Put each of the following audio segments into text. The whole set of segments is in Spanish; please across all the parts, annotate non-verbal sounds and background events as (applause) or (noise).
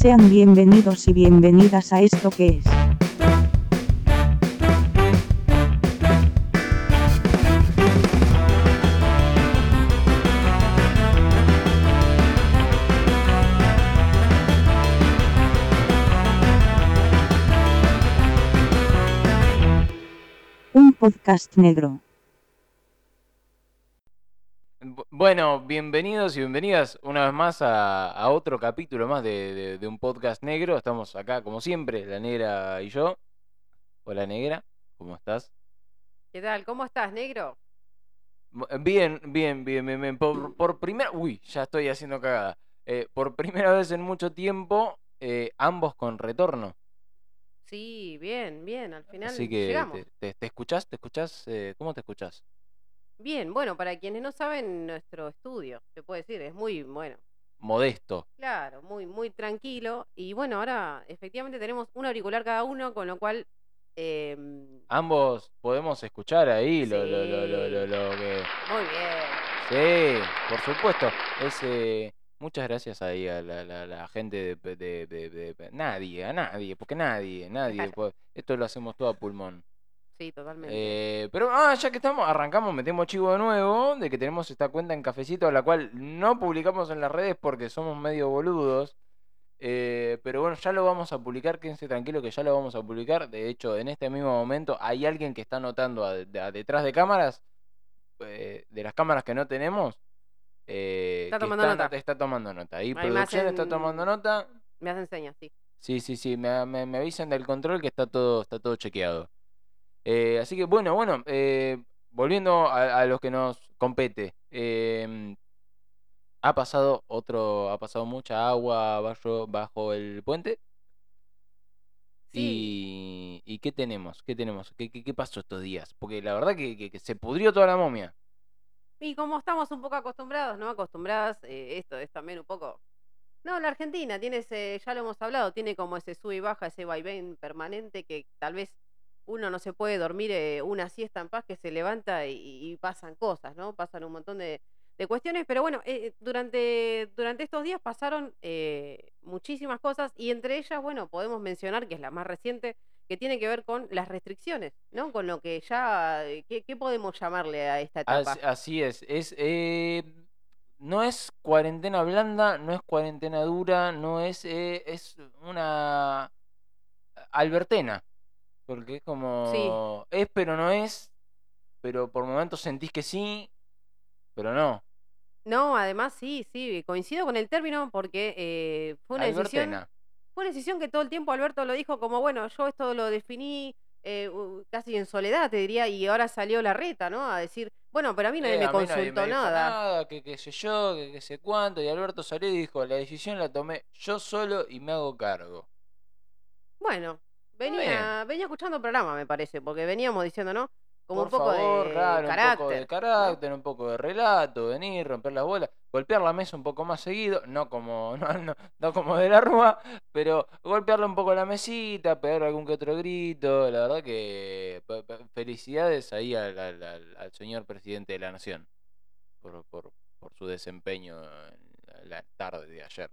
Sean bienvenidos y bienvenidas a esto que es. Un podcast negro. Bu- Bueno, bienvenidos y bienvenidas una vez más a, a otro capítulo más de, de- de un podcast negro. Estamos acá, como siempre, la negra y yo. Hola, negra, ¿cómo estás? ¿Qué tal? ¿Cómo estás, negro? Bien, bien, bien, bien. bien. Por, por primera. Uy, ya estoy haciendo cagada. Eh, por primera vez en mucho tiempo, eh, ambos con retorno. Sí, bien, bien, al final Así que, llegamos. te, te- te escuchás? ¿Te escuchás? Eh, ¿Cómo te escuchás? Bien, bueno, para quienes no saben, nuestro estudio, se puede decir, es muy, bueno, Modesto. claro, muy, muy tranquilo. Y bueno, ahora efectivamente tenemos un auricular cada uno, con lo cual... em, Ambos podemos escuchar ahí lo, lo, lo, lo, lo- lo que. muy bien. Sí, por supuesto. Es, eh, muchas gracias ahí a la, la- la gente de, de- de- de- de- Nadie, a nadie, porque nadie, nadie. Claro. esto lo hacemos todo a pulmón. Sí, totalmente. Eh, pero, ah, ya que estamos, arrancamos, metemos chivo de nuevo, de que tenemos esta cuenta en Cafecito, la cual no publicamos en las redes porque somos medio boludos. Eh, pero bueno, ya lo vamos a publicar, quédense tranquilo que ya lo vamos a publicar. De hecho, en este mismo momento hay alguien que está anotando a- a detrás de cámaras, eh, de las cámaras que no tenemos. eh, Está tomando está, nota. está tomando nota. Y producción está tomando nota. Me hacen señas, sí. Sí, sí, sí, me, me- me avisan del control que está todo, está todo chequeado. Eh, así que bueno, bueno, eh, volviendo a, a lo que nos compete. em, ha pasado otro, ha pasado mucha agua bajo, bajo el puente. Sí. Y, ¿y qué tenemos? ¿Qué tenemos? ¿Qué, qué, qué pasó estos días? Porque la verdad que, que- que se pudrió toda la momia. Y como estamos un poco acostumbrados, ¿no? Acostumbradas, eh, esto es también un poco... No, la Argentina tiene ese, ya lo hemos hablado, tiene como ese sube y baja, ese vaivén permanente que tal vez uno no se puede dormir eh, una siesta en paz, que se levanta y, pasan cosas, ¿no? Pasan un montón de, de cuestiones, pero bueno, eh, durante, durante estos días pasaron eh, muchísimas cosas y entre ellas, bueno, podemos mencionar que es la más reciente, que tiene que ver con las restricciones, ¿no? Con lo que ya, eh, ¿qué, podemos llamarle a esta etapa? As- así es, es eh, no es cuarentena blanda, no es cuarentena dura, no es, eh, es una albertena, porque es como, es pero no es, pero por momentos sentís que sí, pero no, No, además sí, sí, coincido con el término porque eh, fue una decisión, fue una decisión que todo el tiempo Alberto lo dijo como, bueno, yo esto lo definí eh, casi en soledad, te diría, y ahora salió la reta, ¿no? A decir, bueno, pero a mí nadie Eh, me mí nadie consultó me dijo nada. que qué sé yo, que qué sé cuánto, y Alberto salió y dijo, la decisión la tomé yo solo y me hago cargo. Bueno. Venía, venía escuchando el programa, me parece, porque veníamos diciendo, ¿no? Como Por un poco favor, de claro, carácter. un poco de carácter, un poco de relato, venir, romper las bolas, golpear la mesa un poco más seguido, no como, (laughs) no, no, no como de la Rúa, pero golpearle un poco la mesita, pegar algún que otro grito, la verdad que felicidades ahí al, al- al- al señor presidente de la nación por, por, por su desempeño en la tarde de ayer.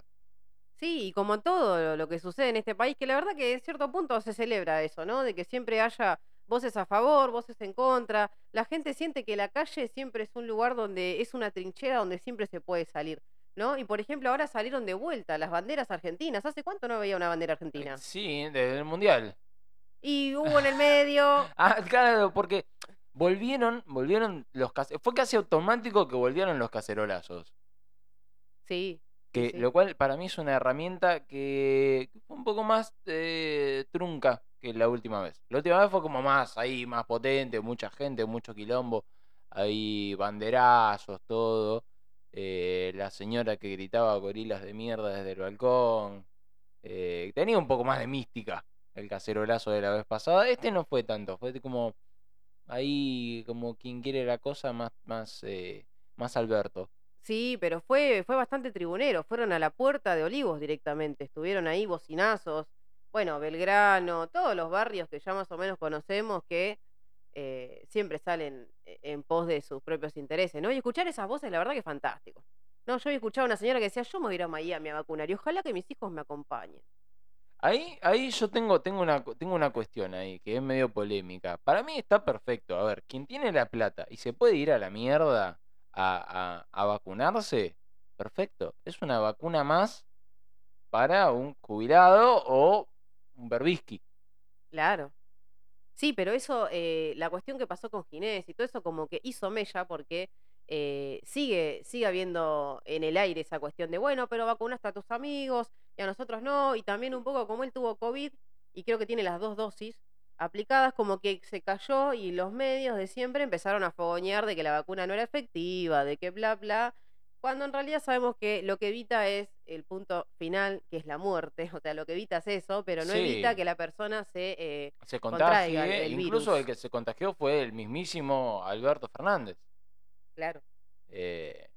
Sí, y como todo lo, lo que sucede en este país, que la verdad que en cierto punto se celebra eso, ¿no? De que siempre haya voces a favor, voces en contra. La gente siente que la calle siempre es un lugar donde es una trinchera donde siempre se puede salir, ¿no? Y por ejemplo, ahora salieron de vuelta las banderas argentinas. ¿Hace cuánto no veía una bandera argentina? Sí, desde el Mundial. Y (laughs) hubo en el medio. Ah, claro, porque volvieron, volvieron los case- fue casi automático que volvieron los cacerolazos. Sí. Sí, Que, sí. Lo cual para mí es una herramienta que fue un poco más eh, trunca que la última vez. La última vez fue como más ahí, más potente, mucha gente, mucho quilombo, ahí banderazos, todo. eh, la señora que gritaba gorilas de mierda desde el balcón. eh, tenía un poco más de mística el cacerolazo de la vez pasada. Este no fue tanto, fue como ahí como quien quiere la cosa más, más, eh, más Alberto. Sí, pero fue, fue bastante tribunero. Fueron a la puerta de Olivos directamente. Estuvieron ahí bocinazos. Bueno, Belgrano, todos los barrios que ya más o menos conocemos que eh, siempre salen e- en pos de sus propios intereses, ¿no? Y escuchar esas voces, la verdad que es fantástico. No, yo había escuchado a una señora que decía, yo me voy a ir a Miami a vacunar y ojalá que mis hijos me acompañen. Ahí, ahí yo tengo, tengo, una, tengo una cuestión ahí que es medio polémica. Para mí está perfecto. A ver, quien tiene la plata y se puede ir a la mierda a, a- vacunarse, perfecto. Es una vacuna más para un jubilado o un berbisky. Claro. Sí, pero eso, eh, la cuestión que pasó con Ginés y todo eso como que hizo mella porque eh, sigue, sigue habiendo en el aire esa cuestión de, bueno, pero vacunaste a tus amigos y a nosotros no, y también un poco como él tuvo COVID y creo que tiene las dos dosis aplicadas, como que se cayó y los medios de siempre empezaron a fogonear de que la vacuna no era efectiva, de que bla, bla, cuando en realidad sabemos que lo que evita es el punto final, que es la muerte, (laughs) o sea, lo que evita es eso, pero no evita que la persona se... eh, Se Contraiga el- contagie. el Incluso el virus. que se contagió fue el mismísimo Alberto Fernández. claro. eh,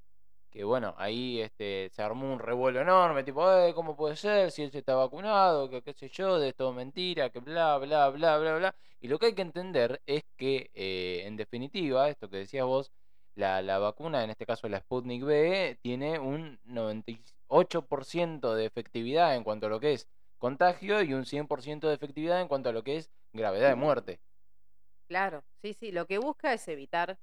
que bueno, ahí este, se armó un revuelo enorme, tipo, "Eh, ¿cómo puede ser si él se está vacunado? Que qué sé yo, de todo mentira, que bla, bla, bla, bla, bla. Y lo que hay que entender es que, eh, en definitiva, esto que decías vos, la, la vacuna, en este caso la Sputnik V, tiene un 98% de efectividad en cuanto a lo que es contagio y un 100% de efectividad en cuanto a lo que es gravedad de muerte. Claro, sí, sí, lo que busca es evitar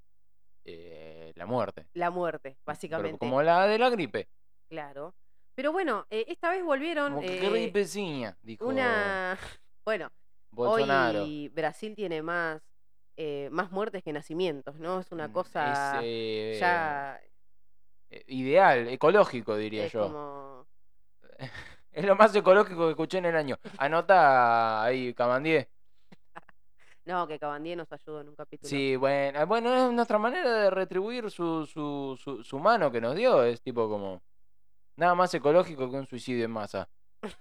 eh, la muerte. la muerte, Pero básicamente. como la de la gripe. Claro. Pero bueno, eh, esta vez volvieron Como que eh, qué gripeciña, dijo una... (laughs) Bueno, Bolsonaro. hoy Brasil tiene más, eh, más muertes que nacimientos, ¿no? Es una Mm, cosa es, ya... eh, ideal, ecológico, diría Es yo. como... (laughs) Es lo más ecológico que escuché en el año. Anota ahí, Camandier. No, que Cabandier nos ayudó en un capítulo. Sí, bueno, ah, bueno, es nuestra manera de retribuir su, su, su, su mano que nos dio. Es tipo como. Nada más ecológico que un suicidio en masa. (laughs)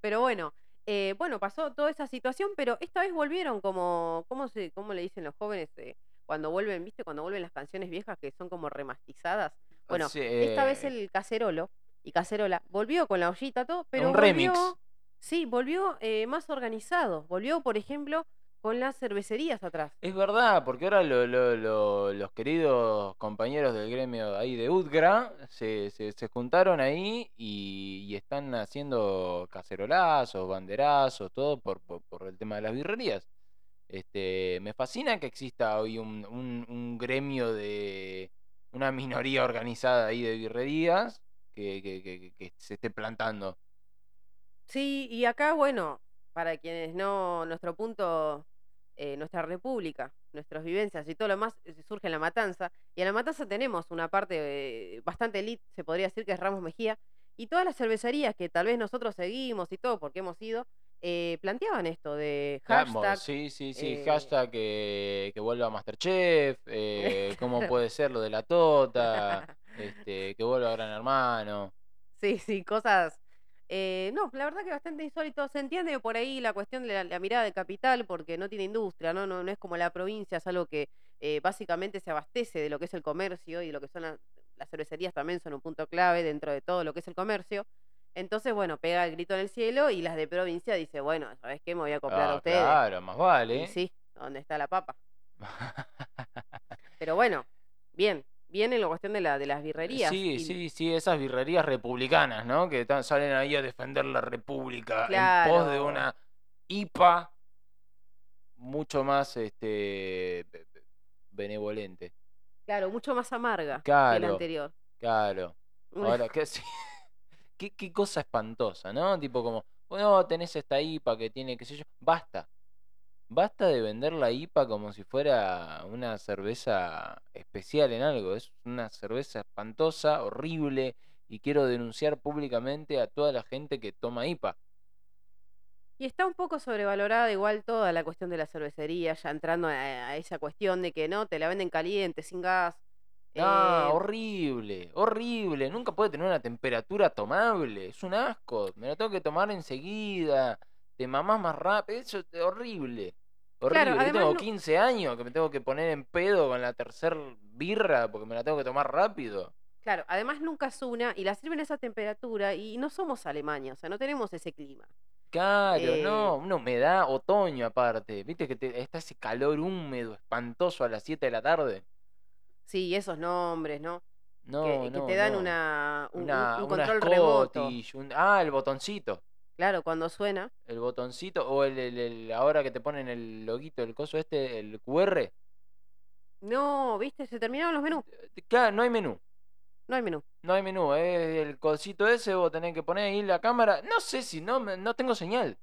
Pero bueno, eh, bueno, pasó toda esa situación, pero esta vez volvieron como, ¿cómo, se, cómo le dicen los jóvenes eh, cuando vuelven, viste? Cuando vuelven las canciones viejas que son como remastizadas. Bueno, Sí, esta vez eh, el cacerolo y cacerola volvió con la ollita todo, pero Un remix. Sí, volvió eh, más organizado. Volvió, por ejemplo, con las cervecerías atrás. Es verdad, porque ahora lo- lo- lo- los queridos compañeros del gremio ahí de UDGRA se, se- se juntaron ahí y, están haciendo cacerolazos, banderazos, todo por, por- por el tema de las birrerías. Este, me fascina que exista hoy un, un- gremio de una minoría (laughs) organizada ahí de birrerías que- que se esté plantando. Sí, y acá, bueno, para quienes no, nuestro punto, eh, nuestra república, nuestras vivencias y todo lo demás eh, surge en La Matanza. Y en La Matanza tenemos una parte eh, bastante elite, se podría decir que es Ramos Mejía. Y todas las cervecerías que tal vez nosotros seguimos y todo, porque hemos ido, eh, planteaban esto de hashtag. sí, sí, sí, eh, hashtag que, que vuelva Masterchef, eh, (laughs) cómo puede ser lo de la tota, (laughs) este, que vuelva Gran Hermano. Sí, sí, cosas. Eh, no, la verdad que bastante insólito. Se entiende por ahí la cuestión de la, la mirada de capital, porque no tiene industria, ¿no? No, no es como la provincia, es algo que eh, básicamente se abastece de lo que es el comercio y de lo que son la- las cervecerías también son un punto clave dentro de todo lo que es el comercio. Entonces, bueno, pega el grito en el cielo y las de provincia dice, bueno, ¿sabes qué? Me voy a acoplar a Ah, ustedes. claro, más vale. Y sí, ¿dónde está la papa? (laughs) Pero bueno, bien, bien en la cuestión de, la, de las birrerías. Sí, y- sí, sí, esas birrerías republicanas, ¿no? Que tan- salen ahí a defender la república en pos de una IPA mucho más este be- be- benevolente. Claro, mucho más amarga que Claro. la anterior. Claro. Ahora, ¿qué, sí, (laughs) qué, qué cosa espantosa, ¿no? Tipo como, bueno, tenés esta IPA que tiene, qué sé yo. Basta. Basta de vender la IPA como si fuera una cerveza especial en algo. Es una cerveza espantosa, horrible, y quiero denunciar públicamente a toda la gente que toma IPA. Y está un poco sobrevalorada igual toda la cuestión de la cervecería, ya entrando a, a esa cuestión de que no, te la venden caliente, sin gas. Eh, horrible, horrible. Nunca puede tener una temperatura tomable. Es un asco. Me lo tengo que tomar enseguida. Te mamás más rápido. Eso es horrible. Horrible. Yo tengo no- 15 años que me tengo que poner en pedo con la tercer birra porque me la tengo que tomar rápido. claro, además nunca es una y la sirven a esa temperatura y no somos Alemania, o sea, no tenemos ese clima. Claro, Eh, no, una humedad otoño aparte. Viste que te- está ese calor húmedo, espantoso a las 7 de la tarde. Sí, esos nombres, ¿no? No, que, que no, te dan no. una, un, un- Una, un una control remoto. Scottish, un- ah, el botoncito. Claro, cuando suena. El botoncito. O el, el- el- ahora que te ponen el loguito, el coso este, el QR. No, viste, se terminaron los menús. Claro, no hay menú. No hay menú. No hay menú. Es el cosito ese, vos tenés que poner ahí la cámara. No sé si no, me- no tengo señal.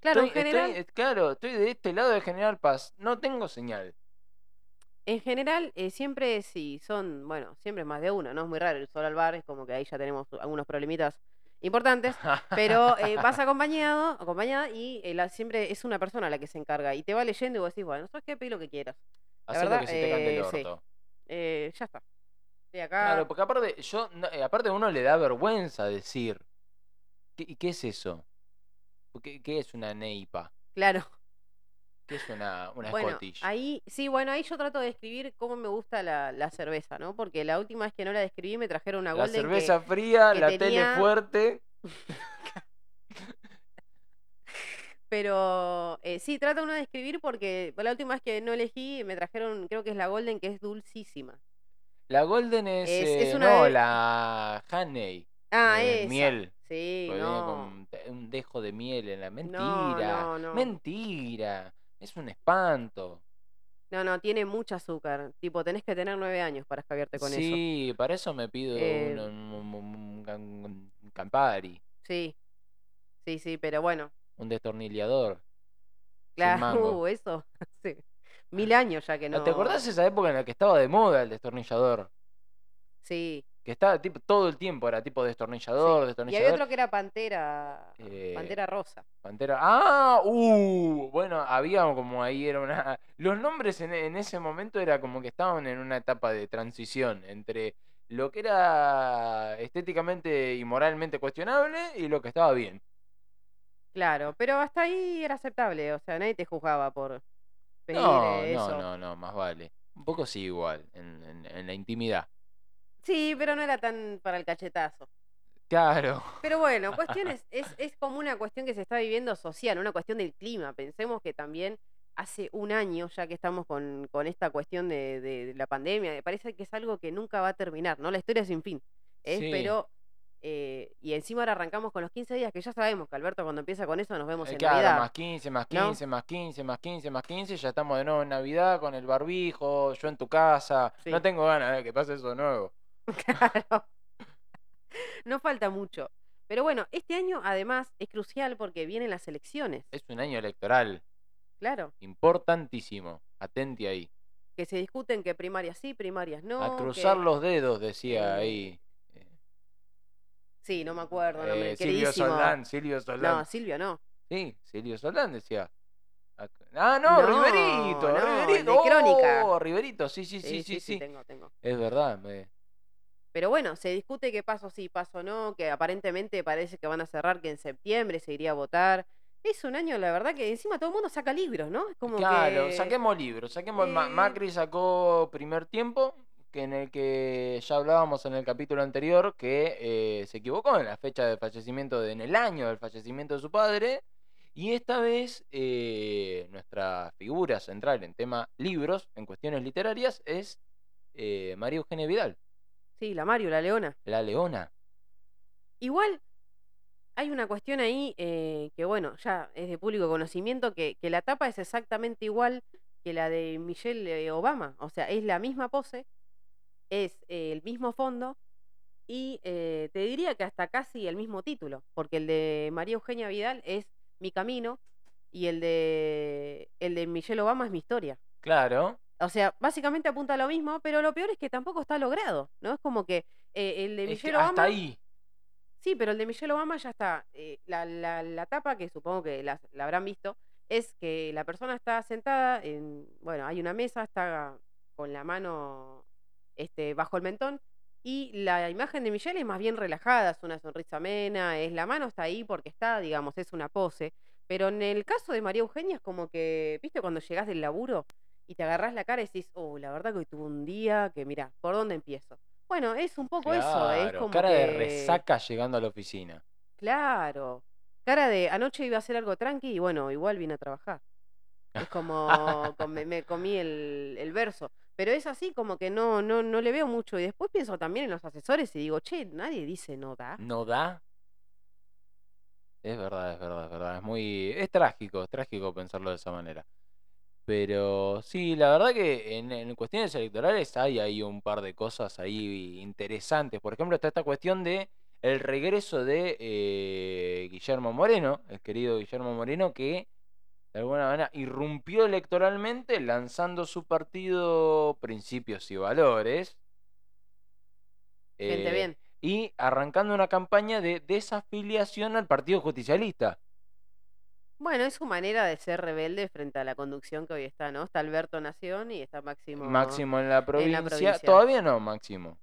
Claro, Estoy- en general, eh, claro, estoy de este lado de General Paz. No tengo señal. en general, eh, siempre si son, bueno, siempre es más de uno, no es muy raro ir solo al bar, es como que ahí ya tenemos algunos problemitas importantes, pero eh, (laughs) vas acompañado, acompañada y eh, la- siempre es una persona la que se encarga y te va leyendo y vos decís, bueno, ¿sabes qué? Pedí lo que quieras. Hacé lo verdad, que se te cante el eh, sí. orto. Eh, ya está. Estoy acá. Claro, porque aparte, yo, no- aparte a uno le da vergüenza decir. ¿Qué, qué es eso? ¿Qué, qué es una neipa? Claro. ¿Qué es una, una Bueno, Scottish? ahí, sí, bueno, ahí yo trato de describir cómo me gusta la, la cerveza, ¿no? Porque la última vez que no la describí me trajeron una La Golden que- cerveza fría, que la tenía- tele fuerte. (laughs) Pero eh, sí, trata uno de escribir porque la última vez que no elegí me trajeron, creo que es la Golden, que es dulcísima. La Golden es, Es- es eh, una no, de- la Honey. Ah, de esa. miel. Sí, no. con un dejo de miel en la mentira. no, no. Mentira. Es un espanto. No, no, tiene mucho azúcar. Tipo, tenés que tener nueve años para escabiarte con eso. sí, para eso me pido Eh, un, un- un- un Gan- un Campari, Sí. Sí, sí, pero bueno. un destornillador. Claro, uh, (laughs) eso. (laughs) sí. Mil años ya que no. ¿Te acordás esa época en la que estaba de moda el destornillador? Sí. Que estaba tipo todo el tiempo, era tipo destornillador, sí. Y destornillador. había otro que era Pantera. eh, Pantera Rosa. Pantera. ¡Ah! ¡Uh! Bueno, había como ahí, era una. (laughs) Los nombres en, en ese momento era como que estaban en una etapa de transición entre lo que era estéticamente y moralmente cuestionable y lo que estaba bien. Claro, pero hasta ahí era aceptable. O sea, nadie te juzgaba por pedir No, eh, no, eso. no, no, más vale. Un poco sí igual, en, en- en la intimidad. Sí, pero no era tan para el cachetazo. Claro. Pero bueno, cuestiones, (laughs) es, es como una cuestión que se está viviendo social, una cuestión del clima. Pensemos que también hace un año ya que estamos con, con esta cuestión de, de- de la pandemia, me parece que es algo que nunca va a terminar, ¿no? La historia sin fin. ¿eh? Sí. Pero, eh, y encima ahora arrancamos con los 15 días, que ya sabemos que Alberto cuando empieza con eso nos vemos Eh, en claro, Navidad. más 15, más ¿no? 15, más 15, más 15, más 15. Ya estamos de nuevo en Navidad con el barbijo, yo en tu casa. Sí. No tengo ganas de que pase eso de nuevo. (laughs) Claro. No falta mucho. Pero bueno, este año además es crucial porque vienen las elecciones. Es un año electoral. Claro. Importantísimo. Atenti ahí. Que se discuten que primarias sí, primarias no. a cruzar que- los dedos, decía eh, ahí. eh, Sí, no me acuerdo. el nombre, eh, Silvio. Solán, Silvio Solán. No, Silvio no. Sí, Silvio Solán decía. Ah, no, No, Riverito, no, Riverito. de Crónica. Oh, Riverito, sí, sí, sí, sí, sí. tengo, tengo. Es verdad. me- Pero bueno, se discute qué paso sí, paso no, que aparentemente parece que van a cerrar, que en septiembre se iría a votar. Es un año, la verdad, que encima todo el mundo saca libros, ¿no? Es como Claro, que... saquemos libros, saquemos Eh. Macri sacó primer tiempo, que en el que ya hablábamos en el capítulo anterior que eh, se equivocó en la fecha de fallecimiento, de- en el año del fallecimiento de su padre, y esta vez eh, nuestra figura central en tema libros, en cuestiones literarias, es eh, María Eugenia Vidal, Sí, la Mario, la Leona. la leona. Igual hay una cuestión ahí eh, que, bueno, ya es de público conocimiento, que, que la tapa es exactamente igual que la de Michelle eh, Obama. O sea, es la misma pose, es eh, el mismo fondo y eh, te diría que hasta casi el mismo título, porque el de María Eugenia Vidal es Mi Camino y el de, el de Michelle Obama es Mi Historia. Claro, O sea, básicamente apunta a lo mismo, pero lo peor es que tampoco está logrado, ¿no? Es como que eh, el de es que Michelle Obama... hasta ahí. Sí, pero el de Michelle Obama ya está. eh, la, la, la tapa, que supongo que la, la habrán visto, es que la persona está sentada en. Bueno, hay una mesa, está con la mano este, bajo el mentón. Y la imagen de Michelle es más bien relajada, es una sonrisa amena, es la mano está ahí porque está, digamos, es una pose. Pero en el caso de María Eugenia es como que, ¿viste cuando llegás del laburo y te agarrás la cara y decís, oh, la verdad que hoy tuve un día que, mira, ¿por dónde empiezo? Bueno, es un poco eso, es como cara de resaca llegando a la oficina. Claro. Cara de anoche iba a hacer algo tranqui y bueno, igual vine a trabajar. Es como (laughs) com- me, me comí el, el verso. Pero es así como que no, no, no le veo mucho. Y después pienso también en los asesores y digo, che, nadie dice no da. ¿No da? Es verdad, es verdad, es verdad. Es muy. Es trágico, es trágico pensarlo de esa manera. Pero sí, la verdad que en, en cuestiones electorales hay ahí un par de cosas ahí interesantes. Por ejemplo, está esta cuestión de el regreso de eh, Guillermo Moreno, el querido Guillermo Moreno, que de alguna manera irrumpió electoralmente lanzando su partido Principios y Valores. Gente eh, bien. y arrancando una campaña de desafiliación al Partido Justicialista. Bueno, es su manera de ser rebelde frente a la conducción que hoy está, ¿no? Está Alberto Nación y está Máximo. Máximo en la provincia. provincia. Todavía no, Máximo.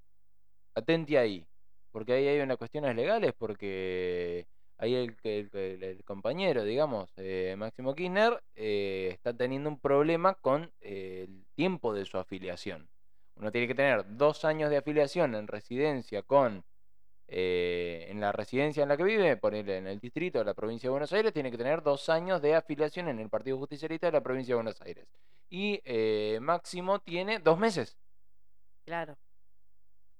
Atenti ahí. Porque ahí hay unas cuestiones legales, porque ahí el, el- el- el compañero, digamos, eh, Máximo Kirchner, eh, está teniendo un problema con eh, el tiempo de su afiliación. Uno tiene que tener dos años de afiliación en residencia con, eh, en la residencia en la que vive, ponerle en el distrito de la provincia de Buenos Aires, tiene que tener dos años de afiliación en el Partido Justicialista de la provincia de Buenos Aires. Y eh, Máximo tiene dos meses. Claro.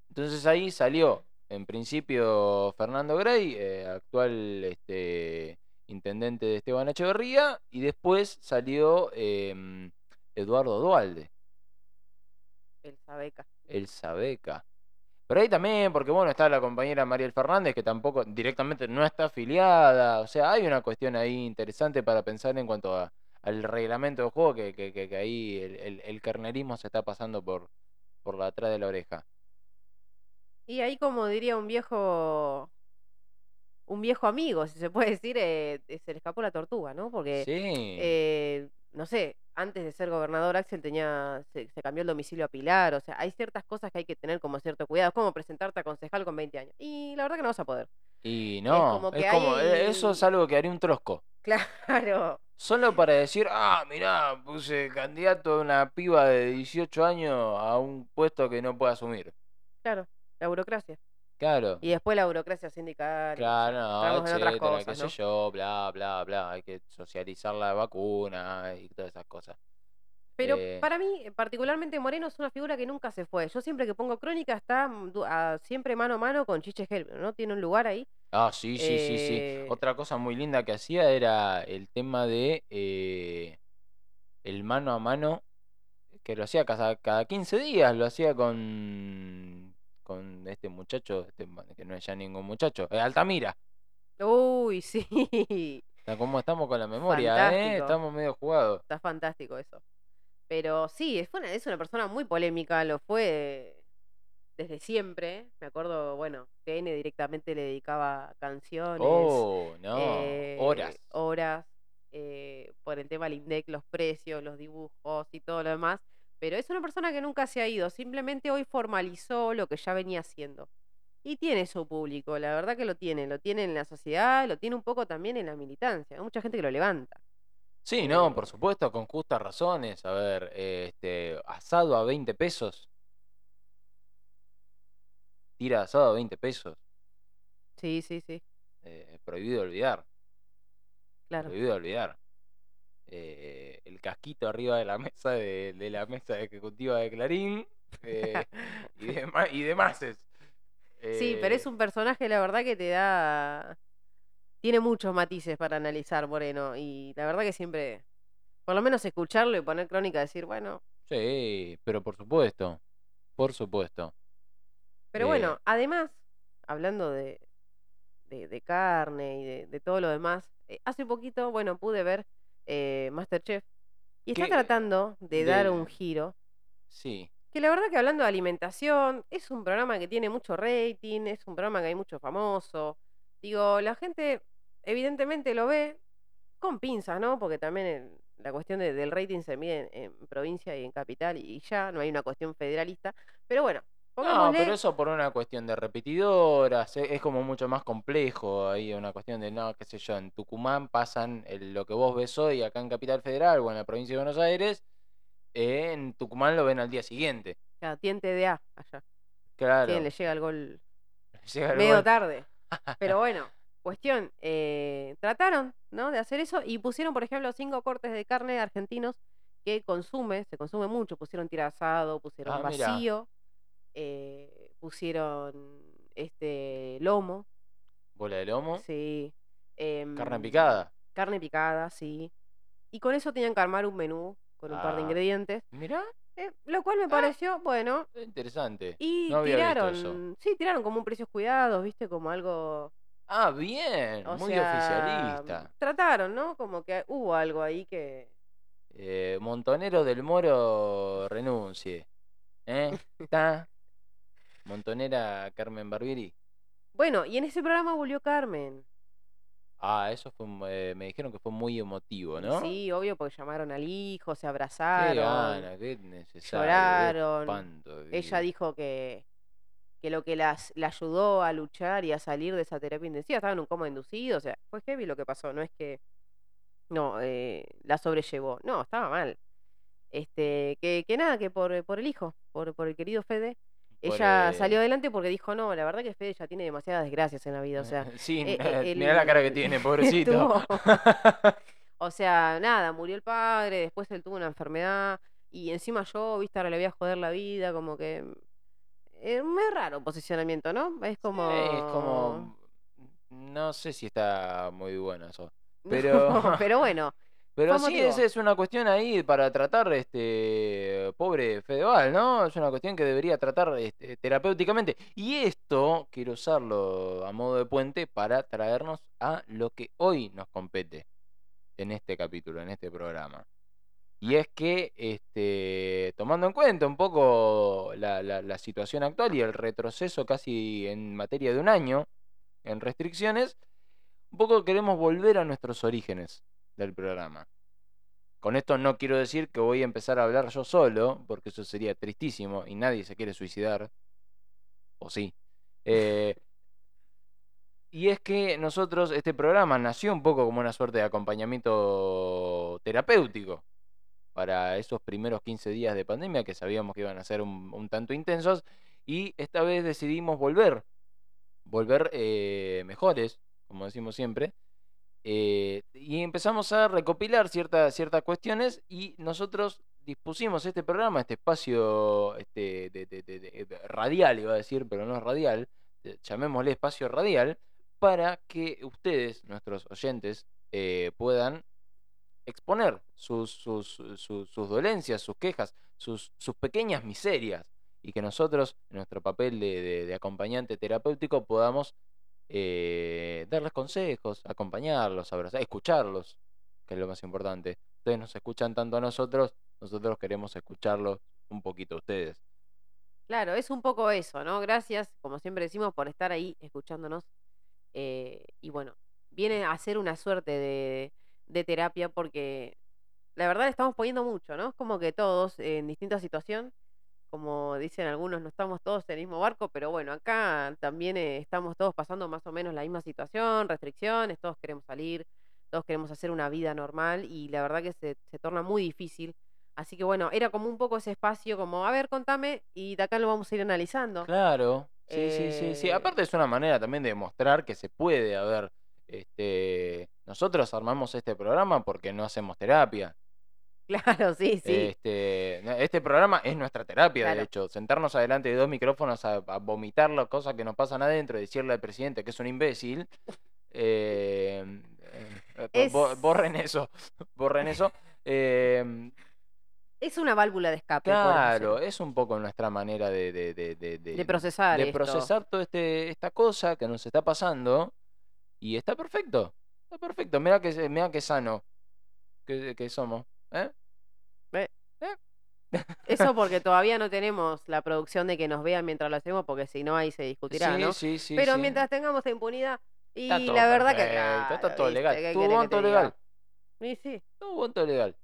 Entonces ahí salió, en principio, Fernando Grey, eh, actual este, intendente de Esteban Echeverría, y después salió em, Eduardo Dualde, El Sabeca. el Sabeca. Pero ahí también, porque bueno, está la compañera Mariel Fernández, que tampoco directamente no está afiliada. O sea, hay una cuestión ahí interesante para pensar en cuanto a- al reglamento del juego, que, que- que- que ahí el, el, el carnerismo se está pasando por, por la atrás de la oreja. Y ahí, como diría un viejo. Un viejo amigo, si se puede decir, eh, se le escapó la tortuga, ¿no? Porque, Sí. eh, no sé, antes de ser gobernador, Axel tenía, se, se cambió el domicilio a Pilar, o sea, hay ciertas cosas que hay que tener como cierto cuidado, es como presentarte a concejal con 20 años. Y la verdad que no vas a poder. Y no, como es que como, eh, hay- eso es algo que haría un trosco. (laughs) Claro. Solo para decir, ah, mirá, puse candidato a una piba de 18 años a un puesto que no puede asumir. Claro, la burocracia. Claro, Y después la burocracia sindical. claro, ya, no, entramos en otras etcétera, qué sé yo, bla, bla, bla. Hay que socializar la vacuna y todas esas cosas. Pero Eh, para mí, particularmente Moreno es una figura que nunca se fue. Yo siempre que pongo crónica está mm, a- siempre mano a mano con Chiche Helmer, ¿no? Tiene un lugar ahí. Ah, sí, sí, sí, sí. Eh, Otra cosa muy linda que hacía era el tema de eh, el mano a mano, que lo hacía cada, cada 15 días, lo hacía con, con este muchacho, este, que no es ya ningún muchacho, eh, Altamira. Uy, (laughs) sí. O sea, ¿Cómo estamos con la memoria, eh? Estamos medio jugados. Está fantástico eso. Pero sí, es una, es una persona muy polémica, lo fue desde siempre. Me acuerdo, bueno, TN directamente le dedicaba canciones. Oh, no, eh, horas. Horas. eh, por el tema del INDEC, los precios, los dibujos y todo lo demás. Pero es una persona que nunca se ha ido, simplemente hoy formalizó lo que ya venía haciendo. Y tiene su público, la verdad que lo tiene, lo tiene en la sociedad, lo tiene un poco también en la militancia. Hay mucha gente que lo levanta. Sí, no, eh, por supuesto, con justas razones. A ver, eh, este, asado a 20 pesos. Tira asado a 20 pesos. Sí, sí, sí, eh, prohibido olvidar. claro. Prohibido olvidar. Eh, el casquito arriba de la mesa de, de la mesa ejecutiva de Clarín. eh, (laughs) y, demás y demás. es. Sí, pero es Eh, un personaje, la verdad, que te da. Tiene muchos matices para analizar, Moreno. Y la verdad que siempre. Por lo menos escucharlo y poner crónica, decir, bueno. Sí, pero por supuesto. Por supuesto. Pero Eh, bueno, además, hablando de, de, de carne y de, de todo lo demás, hace poquito, bueno, pude ver Masterchef. Y está tratando de dar un giro. Sí. Que la verdad que hablando de alimentación, es un programa que tiene mucho rating, es un programa que hay mucho famoso. Digo, la gente evidentemente lo ve con pinzas, ¿no? Porque también el- la cuestión de- del rating se mide en, en provincia y en capital y ya, no hay una cuestión federalista. Pero bueno, No, pero eso por una cuestión de repetidoras, e- es como mucho más complejo. Hay una cuestión de, no, qué sé yo, en Tucumán pasan el- lo que vos ves hoy acá en Capital Federal o en la provincia de Buenos Aires, eh, en Tucumán lo ven al día siguiente. Claro, tiene TDA allá. Claro. Tiene, le llega el gol (laughs) llega el medio gol. tarde. (laughs) Pero bueno, cuestión, eh, trataron, ¿no? De hacer eso y pusieron, por ejemplo, cinco cortes de carne argentinos que consume, se consume mucho. Pusieron tira asado, pusieron Ah, mira. Eh, pusieron este lomo, Bola de lomo. sí. Carne em, picada. Carne picada, sí. Y con eso tenían que armar un menú con un par de Ah. ingredientes. Mirá, eh, lo cual me pareció, bueno, interesante. y No había visto eso. tiraron, sí, tiraron como un precios cuidados, viste, como algo, Ah, bien. o Muy sea, oficialista. Trataron, ¿no? Como que hubo algo ahí que... Eh, Montonero del Moro renuncie. ¿Eh? (laughs) Montonera Carmen Barbieri. Bueno, y en ese programa volvió Carmen. Ah, eso fue, eh, me dijeron que fue muy emotivo, ¿no? Sí, obvio, porque llamaron al hijo, se Qué abrazaron, gana, qué necesario. qué lloraron. espanto Ella dijo que, que lo que las, la ayudó a luchar y a salir de esa terapia intensiva estaba en un coma inducido, o sea, fue heavy lo que pasó, no es que no, eh, la sobrellevó, no, estaba mal. Este, que, que nada, que por, por el hijo, por, por el querido Fede, ella eh, salió adelante porque dijo, no, la verdad que Fede ya tiene demasiadas desgracias en la vida, o sea, (laughs) Sí, eh, eh, mirá la cara que tiene, (laughs) pobrecito. (laughs) o sea, nada, murió el padre, después él tuvo una enfermedad y encima yo, viste, ahora le voy a joder la vida, como que... Es muy raro posicionamiento, ¿no? Es como... Sí, es como. No sé si está muy bueno eso. Pero- pero bueno, Pero sí, motivo. esa es una cuestión ahí para tratar este pobre Fedeval, ¿no? Es una cuestión que debería tratar este, terapéuticamente. Y esto quiero usarlo a modo de puente para traernos a lo que hoy nos compete en este capítulo, en este programa. Y es que, este, tomando en cuenta un poco la, la- la situación actual y el retroceso casi en materia de un año en restricciones, un poco queremos volver a nuestros orígenes del programa. Con esto no quiero decir que voy a empezar a hablar yo solo, porque eso sería tristísimo y nadie se quiere suicidar. O sí. Eh, (laughs) y es que nosotros, este programa nació un poco como una suerte de acompañamiento terapéutico para esos primeros 15 días de pandemia que sabíamos que iban a ser un, un tanto intensos y esta vez decidimos volver, volver eh, mejores, como decimos siempre, eh, y empezamos a recopilar ciertas, cuestiones y nosotros dispusimos este programa, este espacio este, radial, iba a decir, pero no es radial, eh, llamémosle espacio radial, para que ustedes, nuestros oyentes, eh, puedan exponer sus, sus, sus- dolencias, sus quejas, sus, pequeñas miserias, y que nosotros, en nuestro papel de- de acompañante terapéutico, podamos eh, darles consejos, acompañarlos, abrazar, escucharlos, que es lo más importante. Ustedes nos escuchan tanto a nosotros, nosotros queremos escucharlos un poquito a ustedes. claro, es un poco eso, ¿no? Gracias, como siempre decimos, por estar ahí escuchándonos. eh, y bueno, viene a ser una suerte de, terapia porque la verdad estamos poniendo mucho, ¿no? Es como que todos en distinta situación, como dicen algunos, no estamos todos en el mismo barco, pero bueno, acá también eh, estamos todos pasando más o menos la misma situación, restricciones, todos queremos salir, todos queremos hacer una vida normal y la verdad que se, se torna muy difícil. Así que bueno, era como un poco ese espacio como, a ver, contame y de acá lo vamos a ir analizando. Claro, sí, sí, sí, sí. Eh, Aparte es una manera también de demostrar que se puede, a ver, este, nosotros armamos este programa porque no hacemos terapia. Claro, sí, sí. Este, este programa es nuestra terapia, de hecho. Sentarnos adelante de dos micrófonos a, a vomitar las cosas que nos pasan adentro y decirle al presidente que es un imbécil. eh, eh, Es- bo- Borren eso, (laughs) borren eso. eh, Es una válvula de escape. claro, es un poco nuestra manera de, de, de, de, de procesar de esto. procesar toda este, esta cosa que nos está pasando y está perfecto. Está perfecto. Mira que, mira que sano que, que somos. ¿eh? (laughs) Eso porque todavía no tenemos la producción de que nos vean mientras lo hacemos, porque si no ahí se discutirá, sí, ¿no? sí, sí, Pero mientras tengamos la impunidad, y Está todo la verdad que está todo legal. ¿viste? ¿Qué Tuvo diga? legal. Y sí. Todo voto legal.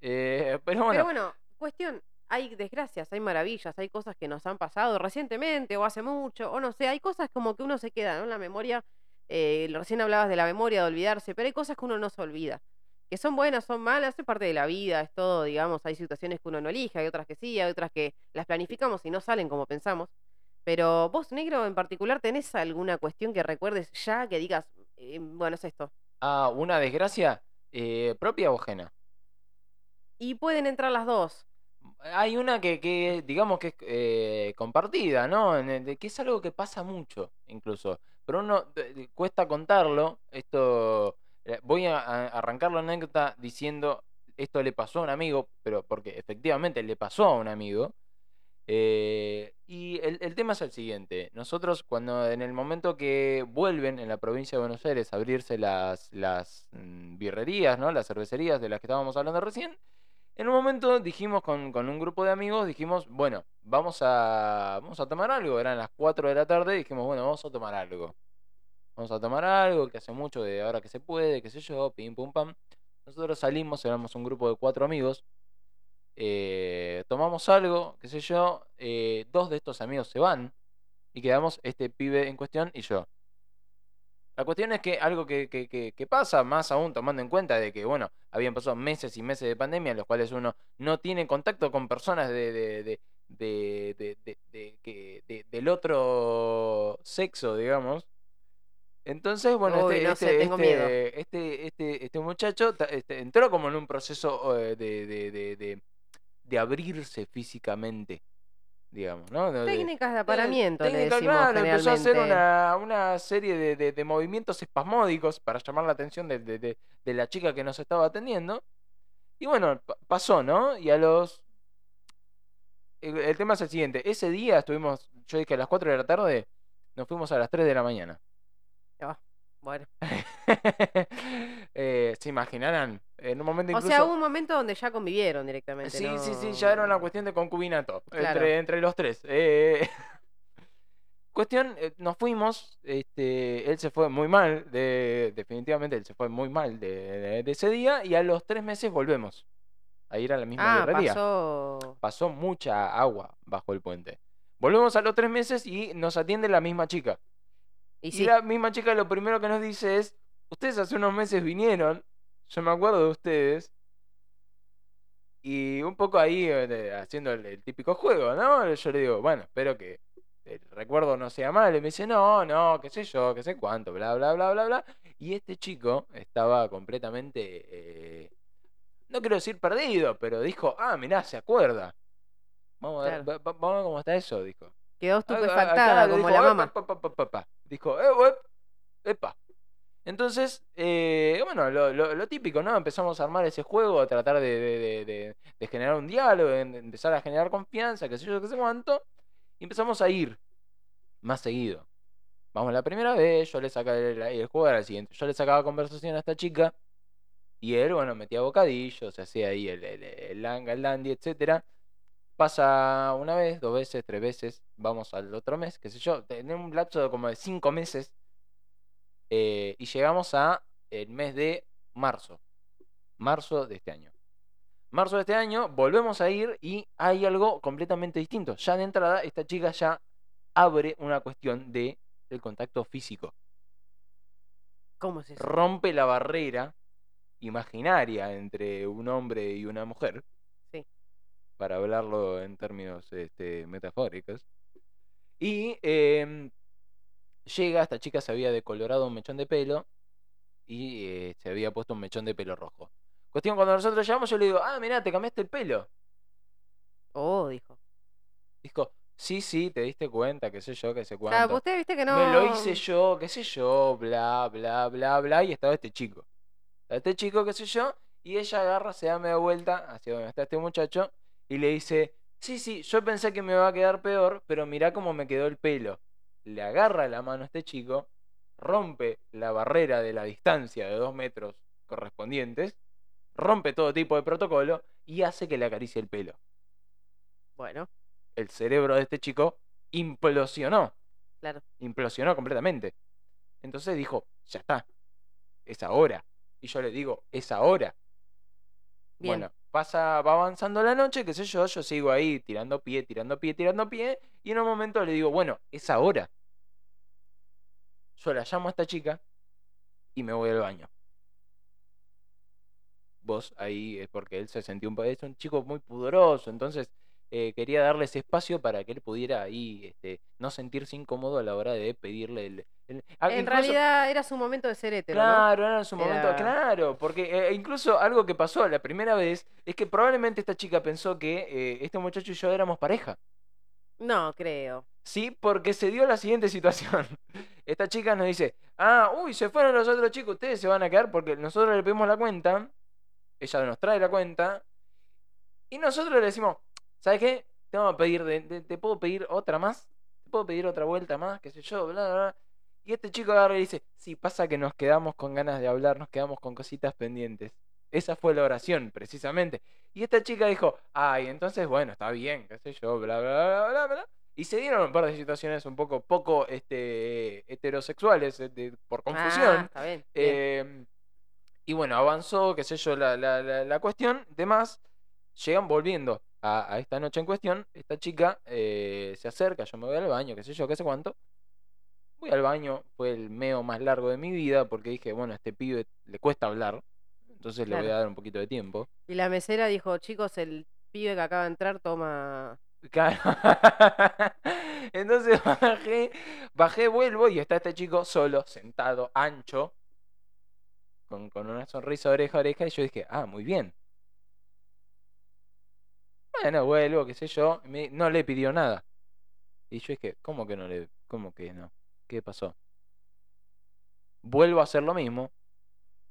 Eh, pero bueno, Pero bueno, cuestión, hay desgracias, hay maravillas, hay cosas que nos han pasado recientemente o hace mucho, o no sé, hay cosas como que uno se queda, ¿no? En la memoria, eh, recién hablabas de la memoria, de olvidarse, pero hay cosas que uno no se olvida. Que son buenas, son malas, es parte de la vida, es todo, digamos, hay situaciones que uno no elige, hay otras que sí, hay otras que las planificamos y no salen como pensamos. Pero vos, negro, en particular, ¿tenés alguna cuestión que recuerdes ya que digas, eh, bueno, es esto? ah, una desgracia eh, propia o ajena. Y pueden entrar las dos. Hay una que, que digamos que es eh, compartida, ¿no? Que es algo que pasa mucho, incluso. Pero uno cuesta contarlo. Esto voy a, a arrancar la anécdota diciendo esto le pasó a un amigo, pero porque efectivamente le pasó a un amigo. Eh, y el, el tema es el siguiente. Nosotros cuando en el momento que vuelven en la provincia de Buenos Aires a abrirse las, las mm, birrerías, ¿no? Las cervecerías de las que estábamos hablando recién, en un momento dijimos con, con un grupo de amigos, dijimos, bueno, vamos a, vamos a tomar algo. Eran las 4 de la tarde, dijimos, bueno, vamos a tomar algo. Vamos a tomar algo, que hace mucho de ahora que se puede, qué sé yo, pim pum pam. Nosotros salimos, éramos un grupo de cuatro amigos. eh, tomamos algo, qué sé yo. eh, dos de estos amigos se van. Y quedamos este pibe en cuestión y yo. La cuestión es que algo que, pasa, más aún tomando en cuenta de que, bueno, habían pasado meses y meses de pandemia en los cuales uno no tiene contacto con personas de, de- de- de- del otro sexo, digamos. Entonces, bueno, Uy, este, no este, tengo miedo. este, este, este, este muchacho este, entró como en un proceso eh, de, de, de- de- de abrirse físicamente, digamos, ¿no? Técnicas de eh, aparamiento, le técnica, decimos claro, empezó a hacer una, una serie de, movimientos espasmódicos para llamar la atención de, la chica que nos estaba atendiendo. Y bueno, pa- pasó, ¿no? Y a los... El, el tema es el siguiente. Ese día estuvimos, yo dije a las 4 de la tarde, nos fuimos a las 3 de la mañana. Bueno. (laughs) Eh, ¿Se imaginarán? En un momento O sea, hubo un momento donde ya convivieron directamente. Sí, sí, sí, ya era una cuestión de concubinato Claro. entre, entre los tres. Eh, (laughs) cuestión, eh, nos fuimos, este, él se fue muy mal, de, definitivamente él se fue muy mal de, de- de ese día y a los tres meses volvemos a ir a la misma Ah. Pasó mucha agua bajo el puente. Volvemos a los tres meses y nos atiende la misma chica. Y Y sí, la misma chica lo primero que nos dice es, ustedes hace unos meses vinieron, yo me acuerdo de ustedes, y un poco ahí eh, haciendo el, el típico juego, ¿no? Yo le digo, bueno, espero que el recuerdo no sea mal. Y me dice, no, no, qué sé yo, qué sé cuánto, bla, bla, bla, bla, bla. Y este chico estaba completamente, eh, no quiero decir perdido, pero dijo, ah, mirá, se acuerda. Vamos a ver, Claro. va- va- vamos a ver cómo está eso, dijo. Quedó Ah, ah, estupefactada claro, como dijo, la "Eh, mamá. pa, pa, pa, pa, pa". Dijo, eh, uep, epa. Entonces, eh, bueno, lo, lo- lo típico, ¿no? Empezamos a armar ese juego, a tratar de, de- de- de- de generar un diálogo, de de empezar a generar confianza, qué sé yo, qué sé cuánto. Y empezamos a ir más seguido. Vamos la primera vez, yo le sacaba el, el juego era el siguiente. Yo le sacaba conversación a esta chica. Y él, bueno, metía bocadillos, hacía ahí el, el, el langa, el dandy, etcétera. Pasa una vez, dos veces, tres veces, vamos al otro mes, qué sé yo, en un lapso de como de cinco meses, eh, y llegamos a el mes de marzo, marzo de este año. Marzo de este año, volvemos a ir y hay algo completamente distinto. Ya de entrada, esta chica ya abre una cuestión de el contacto físico. ¿Cómo es eso? Rompe la barrera imaginaria entre un hombre y una mujer. Para hablarlo en términos este, metafóricos. Y em, llega, esta chica se había decolorado un mechón de pelo y eh, se había puesto un mechón de pelo rojo. Cuestión, cuando nosotros llegamos, yo le digo, ah, mirá, te cambiaste el pelo. Oh, dijo. Dijo, sí, sí, te diste cuenta, qué sé yo, qué sé O sea, cuánto. usted viste que no. Me lo hice yo, qué sé yo, bla, bla, bla, bla, y estaba este chico. Estaba este chico, qué sé yo, y ella agarra, se da media vuelta hacia donde está este muchacho y le dice, sí, sí, yo pensé que me iba a quedar peor, pero mirá cómo me quedó el pelo. Le agarra la mano a este chico, rompe la barrera de la distancia de dos metros correspondientes, rompe todo tipo de protocolo y hace que le acaricie el pelo. Bueno, El cerebro de este chico implosionó claro. implosionó completamente. Entonces dijo, ya está, es ahora. Y yo le digo, es ahora. Bien. Bueno, pasa, va avanzando la noche, qué sé yo, yo sigo ahí tirando pie, tirando pie, tirando pie, y en un momento le digo, bueno, es ahora. Yo la llamo a esta chica y me voy al baño. Vos ahí porque él se sentía un es un chico muy pudoroso, entonces eh, quería darles espacio para que él pudiera ahí este, no sentirse incómodo a la hora de pedirle el... el- ah, En incluso- realidad era su momento de ser hetero, ¿no? Claro, era su momento, Era- claro, porque eh, incluso algo que pasó la primera vez es que probablemente esta chica pensó que eh, este muchacho y yo éramos pareja. No, creo. Sí, porque se dio la siguiente (laughs) situación. Esta chica nos dice, ah, uy, se fueron los otros chicos, ustedes se van a quedar porque nosotros le pedimos la cuenta, ella nos trae la cuenta, y nosotros le decimos, ¿sabes qué? Te vamos a pedir, de- de- te puedo pedir otra más, te puedo pedir otra vuelta más, qué sé yo, bla, bla, bla. Y este chico agarra y dice, sí, pasa que nos quedamos con ganas de hablar, nos quedamos con cositas pendientes. Esa fue la oración, precisamente. Y esta chica dijo, ay, entonces, bueno, está bien, qué sé yo, bla, bla, bla, bla, bla. Y se dieron un par de situaciones un poco poco este, heterosexuales eh, de- por confusión. Ah, está bien. bien. Eh, y bueno, avanzó, qué sé yo, la, la, la, la cuestión. Demás, llegan volviendo a, a esta noche en cuestión. Esta chica eh, se acerca, yo me voy al baño, qué sé yo, qué sé cuánto. Voy al baño, fue el meo más largo de mi vida porque dije, bueno, a este pibe le cuesta hablar. Entonces le voy a dar un poquito de tiempo. Y la mesera dijo, chicos, el pibe que acaba de entrar toma... (laughs) Claro. (laughs) Entonces bajé, bajé, vuelvo y está este chico solo, sentado, ancho, con, con una sonrisa oreja a oreja, y yo dije, ah, muy bien. Bueno, vuelvo, qué sé yo, me- no le pidió nada. Y yo dije, ¿cómo que no le, cómo que no? ¿Qué pasó? Vuelvo a hacer lo mismo.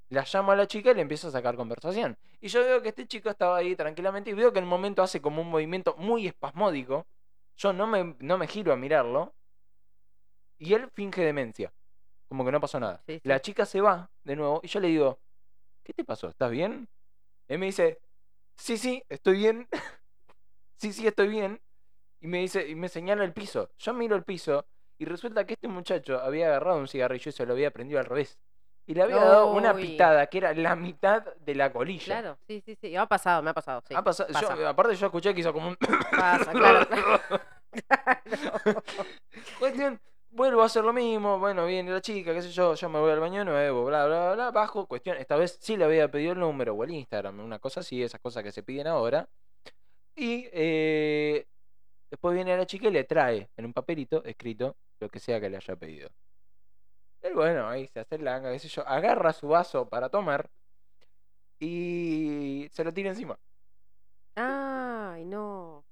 La llamo a la chica y le empiezo a sacar conversación. Y yo veo que este chico estaba ahí tranquilamente y veo que en el momento hace como un movimiento muy espasmódico. Yo no me, no me giro a mirarlo. Y él finge demencia. Como que no pasó nada. Sí, sí. La chica se va de nuevo y yo le digo, ¿qué te pasó? ¿Estás bien? Él me dice, sí, sí, estoy bien. (laughs) sí, sí, estoy bien. Y me dice, y me señala el piso. Yo miro el piso y resulta que este muchacho había agarrado un cigarrillo y se lo había prendido al revés. Y le había dado una pitada que era la mitad de la colilla. Claro, sí, sí, sí. Ha pasado, me ha pasado, sí. Ha pasado- yo- pasa. aparte yo escuché que hizo como un... (laughs) Pasa, claro, claro. (laughs) (laughs) Cuestión, vuelvo a hacer lo mismo, bueno, viene la chica, qué sé yo, yo me voy al baño nuevo, bla, bla, bla, bajo, cuestión, esta vez sí le había pedido el número o el Instagram, una cosa así, esas cosas que se piden ahora. Y eh, después viene la chica y le trae en un papelito escrito lo que sea que le haya pedido. Él, bueno, ahí se hace la qué sé yo, agarra su vaso para tomar y se lo tira encima. Ay, no.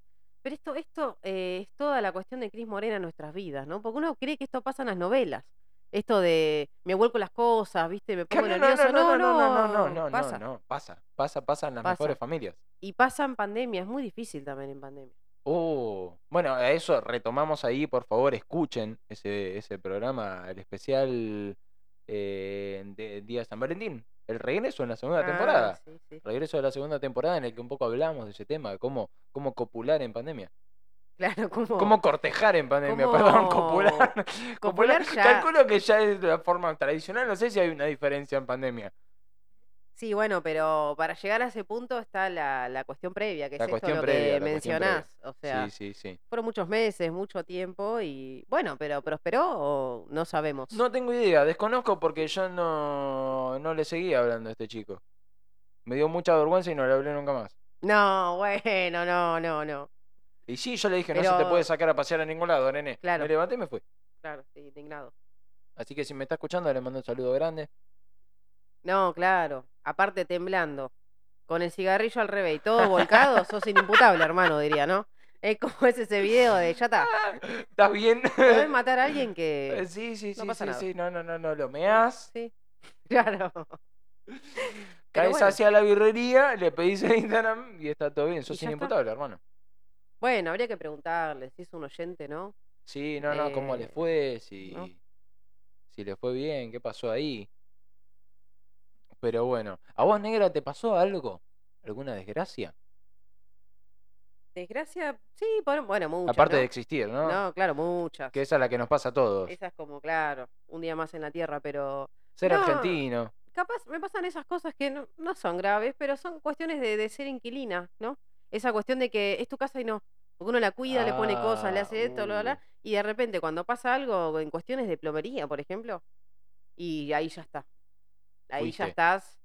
Pero esto, esto eh, es toda la cuestión de Cris Morena en nuestras vidas, ¿no? Porque uno cree que esto pasa en las novelas. Esto de me vuelco las cosas, ¿viste? Me pongo No, no, nervioso. no, no, no, no, no, no, pasa. no, no, pasa, pasa, pasa en las Pasa. mejores familias. Y pasa en pandemia, es muy difícil también en pandemia. Oh, bueno, a eso retomamos ahí, por favor, escuchen ese, ese programa, el especial eh, de Día de San Valentín, el regreso en la segunda Ah, temporada. sí, sí. Regreso de la segunda temporada en el que un poco hablamos de ese tema, de cómo, cómo copular en pandemia. Claro, como. Cómo cortejar en pandemia, cómo perdón, copular. (laughs) copular (laughs) ya- Calculo que ya es de la forma tradicional, no sé si hay una diferencia en pandemia. Sí, bueno, pero para llegar a ese punto está la, la cuestión previa, que La es esto lo previa, que mencionás. O sea, Sí, sí, sí. fueron muchos meses, mucho tiempo y bueno, pero prosperó o no sabemos. No tengo idea, desconozco porque yo no, no le seguía hablando a este chico. Me dio mucha vergüenza y no le hablé nunca más. No, (laughs) bueno, no, no, no. Y sí, yo le dije, no se te puede sacar a pasear a ningún lado, nene. Claro. Me levanté y me fui. Claro, sí, indignado. Así que si me está escuchando, le mando un saludo grande. No, claro. Aparte temblando. Con el cigarrillo al revés y todo volcado, (laughs) sos inimputable, hermano, diría, ¿no? Es como es ese video de ya está. ¿Estás bien? Podés matar a alguien (laughs) Eh, que. sí, sí, no sí, pasa sí, nada. sí. No, no, no, no. Lo meás, Sí. (laughs) Claro. caes bueno. hacia la birrería, le pedís el Instagram y está todo bien. Sos está. inimputable, hermano. Bueno, habría que preguntarle si es un oyente, ¿no? Sí, no, no, cómo le Eh, fue, si, ¿no? si le fue bien, qué pasó ahí. Pero bueno, ¿a vos, negra, te pasó algo? ¿Alguna desgracia? Desgracia, sí, por- bueno, muchas. Aparte ¿no? de existir, ¿no? No, claro, muchas. Que esa es la que nos pasa a todos. Esa es como, claro, un día más en la tierra, pero Ser No. argentino. capaz me pasan esas cosas que no, no son graves, pero son cuestiones de, de ser inquilina, ¿no? Esa cuestión de que es tu casa y no. Porque uno la cuida, le pone cosas, le Ah, hace esto, bla, bla, bla, y de repente cuando pasa algo en cuestiones de plomería, por ejemplo, y ahí ya está. Ahí ya estás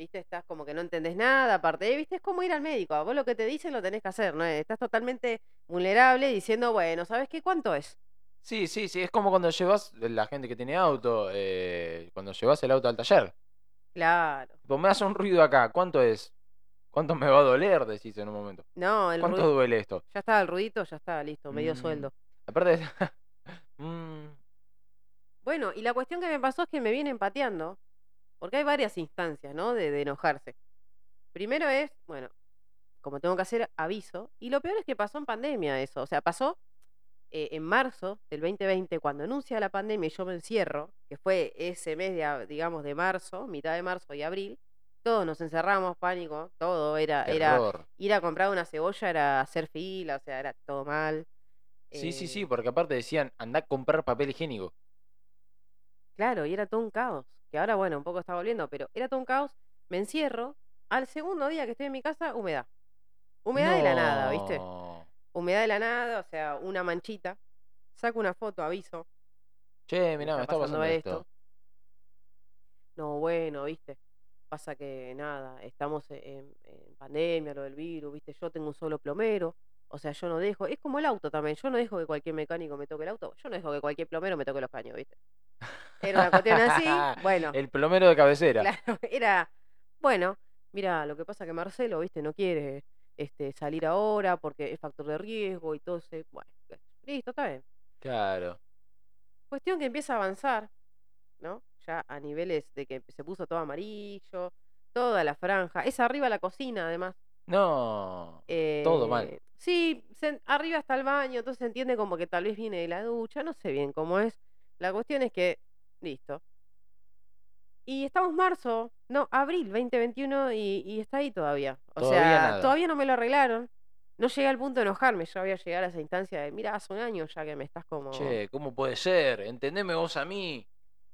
¿viste? Estás como que no entendés nada, aparte, ¿viste? Es como ir al médico, a vos lo que te dicen lo tenés que hacer, ¿no? Estás totalmente vulnerable diciendo, bueno, ¿sabes qué? ¿Cuánto es? Sí, sí, sí, es como cuando llevas, la gente que tiene auto, eh, cuando llevas el auto al taller. Claro. Tipo, me hace un ruido acá, ¿cuánto es? ¿Cuánto me va a doler? Decís en un momento. No, el ¿Cuánto ruido, duele esto? ya está el ruidito, ya está, listo, medio Mm, sueldo. Aparte, (laughs) mm, Bueno, y la cuestión que me pasó es que me vienen pateando, porque hay varias instancias, ¿no? De, de enojarse. Primero es, bueno, como tengo que hacer aviso, y lo peor es que pasó en pandemia eso, o sea, pasó eh, en marzo del 2020, cuando anuncia la pandemia y yo me encierro, que fue ese mes, de, digamos, de marzo, mitad de marzo y abril, todos nos encerramos, pánico, todo era, era ir a comprar una cebolla, era hacer fila, o sea, era todo mal. Sí, sí, sí, eh, porque aparte decían, anda a comprar papel higiénico. Claro, y era todo un caos. Que ahora, bueno, un poco está volviendo, pero era todo un caos. Me encierro. Al segundo día que estoy en mi casa, humedad. Humedad de la nada, ¿viste? Humedad de la nada, o sea, una manchita. Saco una foto, aviso. Che, mirá, me está está pasando pasando esto. esto. No, bueno, ¿viste? Pasa que nada, estamos en, en pandemia, lo del virus, ¿viste? Yo tengo un solo plomero. O sea, yo no dejo. Es como el auto también. Yo no dejo que cualquier mecánico me toque el auto. Yo no dejo que cualquier plomero me toque los caños, ¿viste? Era una cuestión así. (laughs) Bueno. El plomero de cabecera. Claro, (laughs) era, bueno, mira, lo que pasa que Marcelo, viste, no quiere este, salir ahora porque es factor de riesgo y todo ese, bueno, listo, está bien. Claro. Cuestión que empieza a avanzar, ¿no? Ya a niveles de que se puso todo amarillo, toda la franja, es arriba la cocina además. No. Todo mal. eh, Sí, se- arriba está el baño, entonces se entiende como que tal vez viene de la ducha, no sé bien cómo es. La cuestión es que, listo. Y estamos marzo, no, abril 2021 y, y está ahí todavía. O Todavía sea, nada. todavía no me lo arreglaron. No llegué al punto de enojarme, yo había llegado a esa instancia de, mira, hace un año ya que me estás como... Che, ¿cómo puede ser? Entendeme vos a mí.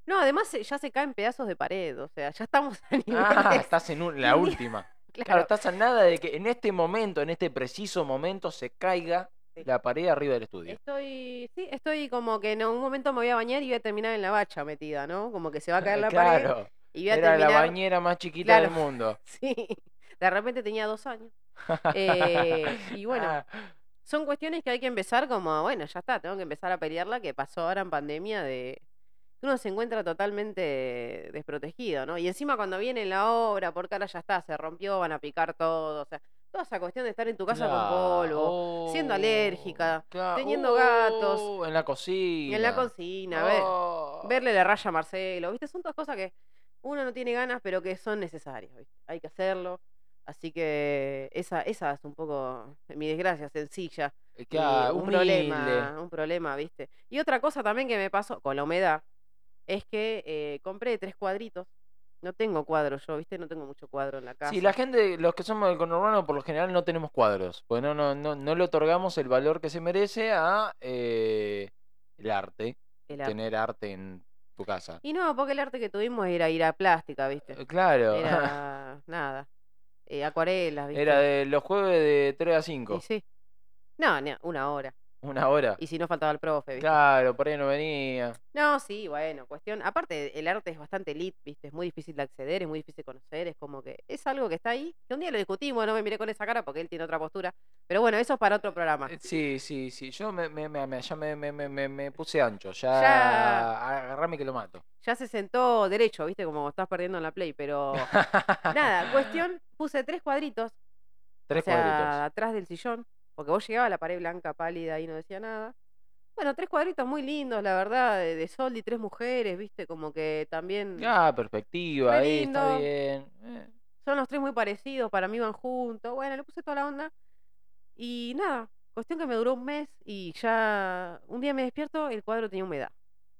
No, además se- ya se caen pedazos de pared, o sea, ya estamos (laughs) a niveles... Ah, estás en un- la última. (laughs) Claro, claro, estás a nada de que en este momento, en este preciso momento, se caiga Sí. la pared arriba del estudio. Estoy, sí, estoy como que en un momento me voy a bañar y voy a terminar en la bacha metida, ¿no? Como que se va a caer la pared claro. y voy a Era la bañera más chiquita Claro. del mundo. (laughs) Sí, de repente tenía dos años. Eh, y bueno, Ah, son cuestiones que hay que empezar como, bueno, ya está, tengo que empezar a pelearla que pasó ahora en pandemia de que uno se encuentra totalmente desprotegido, ¿no? Y encima cuando viene la obra, porque ahora ya está, se rompió, van a picar todo, o sea, toda esa cuestión de estar en tu casa con polvo, siendo alérgica, claro. teniendo gatos, Oh, en la cocina. en la cocina, ver- Oh. verle la raya a Marcelo, ¿viste? Son todas cosas que uno no tiene ganas, pero que son necesarias, ¿viste? Hay que hacerlo. Así que esa, esa es un poco mi desgracia sencilla. y Claro, un humilde. problema, un problema, ¿viste? Y otra cosa también que me pasó con la humedad es que eh, compré tres cuadritos. No tengo cuadro yo, ¿viste? No tengo mucho cuadro en la casa. Sí, la gente, los que somos del conurbano, por lo general no tenemos cuadros, pues no, no, no, no le otorgamos el valor que se merece a eh, el arte, El arte. tener arte en tu casa. Y no, porque el arte que tuvimos era ir a plástica, ¿viste? Eh, Claro, (laughs) Era nada. eh, acuarelas, ¿viste? era de los jueves de 3 a Y 5, sí. No, una hora. Una hora. Y si no faltaba el profe, ¿viste? Claro, por ahí no venía. No, sí, bueno, cuestión. Aparte, el arte es bastante elite, ¿viste? Es muy difícil de acceder, es muy difícil de conocer, es como que es algo que está ahí. Que un día lo discutimos, no me miré con esa cara porque él tiene otra postura. Pero bueno, eso es para otro programa. Eh, Sí, sí, sí, yo me, me, me, ya me, me, me, me- me puse ancho, ya, Ya. agarrame que lo mato. Ya se sentó derecho, ¿viste? Como estás perdiendo en la play, pero (laughs) nada, cuestión, puse tres cuadritos, Tres o sea, cuadritos. atrás del sillón, porque vos llegabas a la pared blanca, pálida y no decía nada. Bueno, tres cuadritos muy lindos, la verdad, de, de sol y tres mujeres, ¿viste? Como que también... Ah, perspectiva, ahí está bien. eh. Son los tres muy parecidos, para mí van juntos. Bueno, le puse toda la onda. Y nada, cuestión que me duró un mes y ya un día me despierto, el cuadro tenía humedad.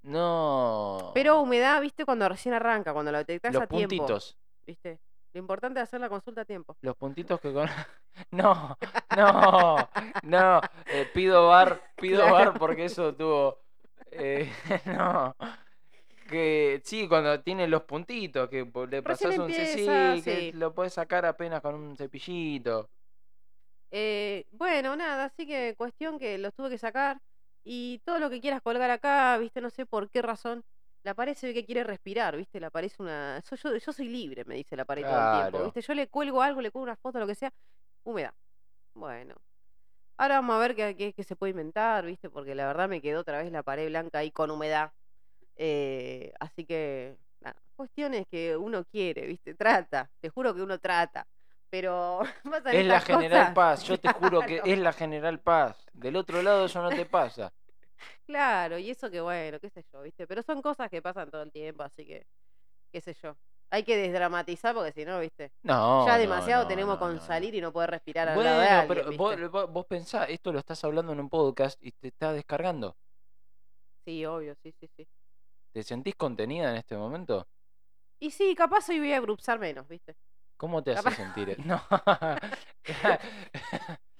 No. Pero humedad, viste, cuando recién arranca, cuando lo detectás los a tiempo. puntitos. ¿Viste? Lo importante es hacer la consulta a tiempo. Los puntitos que con. (laughs) No, no, (laughs) no. eh, pido bar, pido Claro. bar porque eso tuvo. eh, (laughs) no. Que sí, cuando tiene los puntitos, que le pasas un empieza, sí, que lo puedes sacar apenas con un cepillito. Eh, bueno, nada, así que cuestión que los tuve que sacar. Y todo lo que quieras colgar acá, viste, no sé por qué razón. La pared se ve que quiere respirar, ¿viste? La pared es una... Yo, yo, yo soy libre, me dice la pared todo el tiempo. ¿viste? Yo le cuelgo algo, le cuelgo una foto, lo que sea, húmeda. Bueno. Ahora vamos a ver qué, qué- qué se puede inventar, ¿viste? Porque la verdad me quedó otra vez la pared blanca ahí con humedad. Eh, así que, nada, cuestiones que uno quiere, ¿viste? Trata, te juro que uno trata. Pero (laughs) pasan Es la general cosas. paz, yo te juro que Claro. (laughs) es la general paz. Del otro lado eso no te pasa. Claro, y eso que bueno, qué sé yo, ¿viste? Pero son cosas que pasan todo el tiempo, así que, qué sé yo. Hay que desdramatizar porque si no, ¿viste? No. ya demasiado no, tenemos no, con salir y no poder respirar al lado de Bueno, alguien, pero vos, ¿viste? vos, vos pensá, esto lo estás hablando en un podcast y te estás descargando. Sí, obvio, sí, sí, sí. ¿Te sentís contenida en este momento? Y sí, capaz hoy voy a grupsar menos, ¿viste? ¿Cómo te hace sentir? (laughs) (laughs) No. (laughs)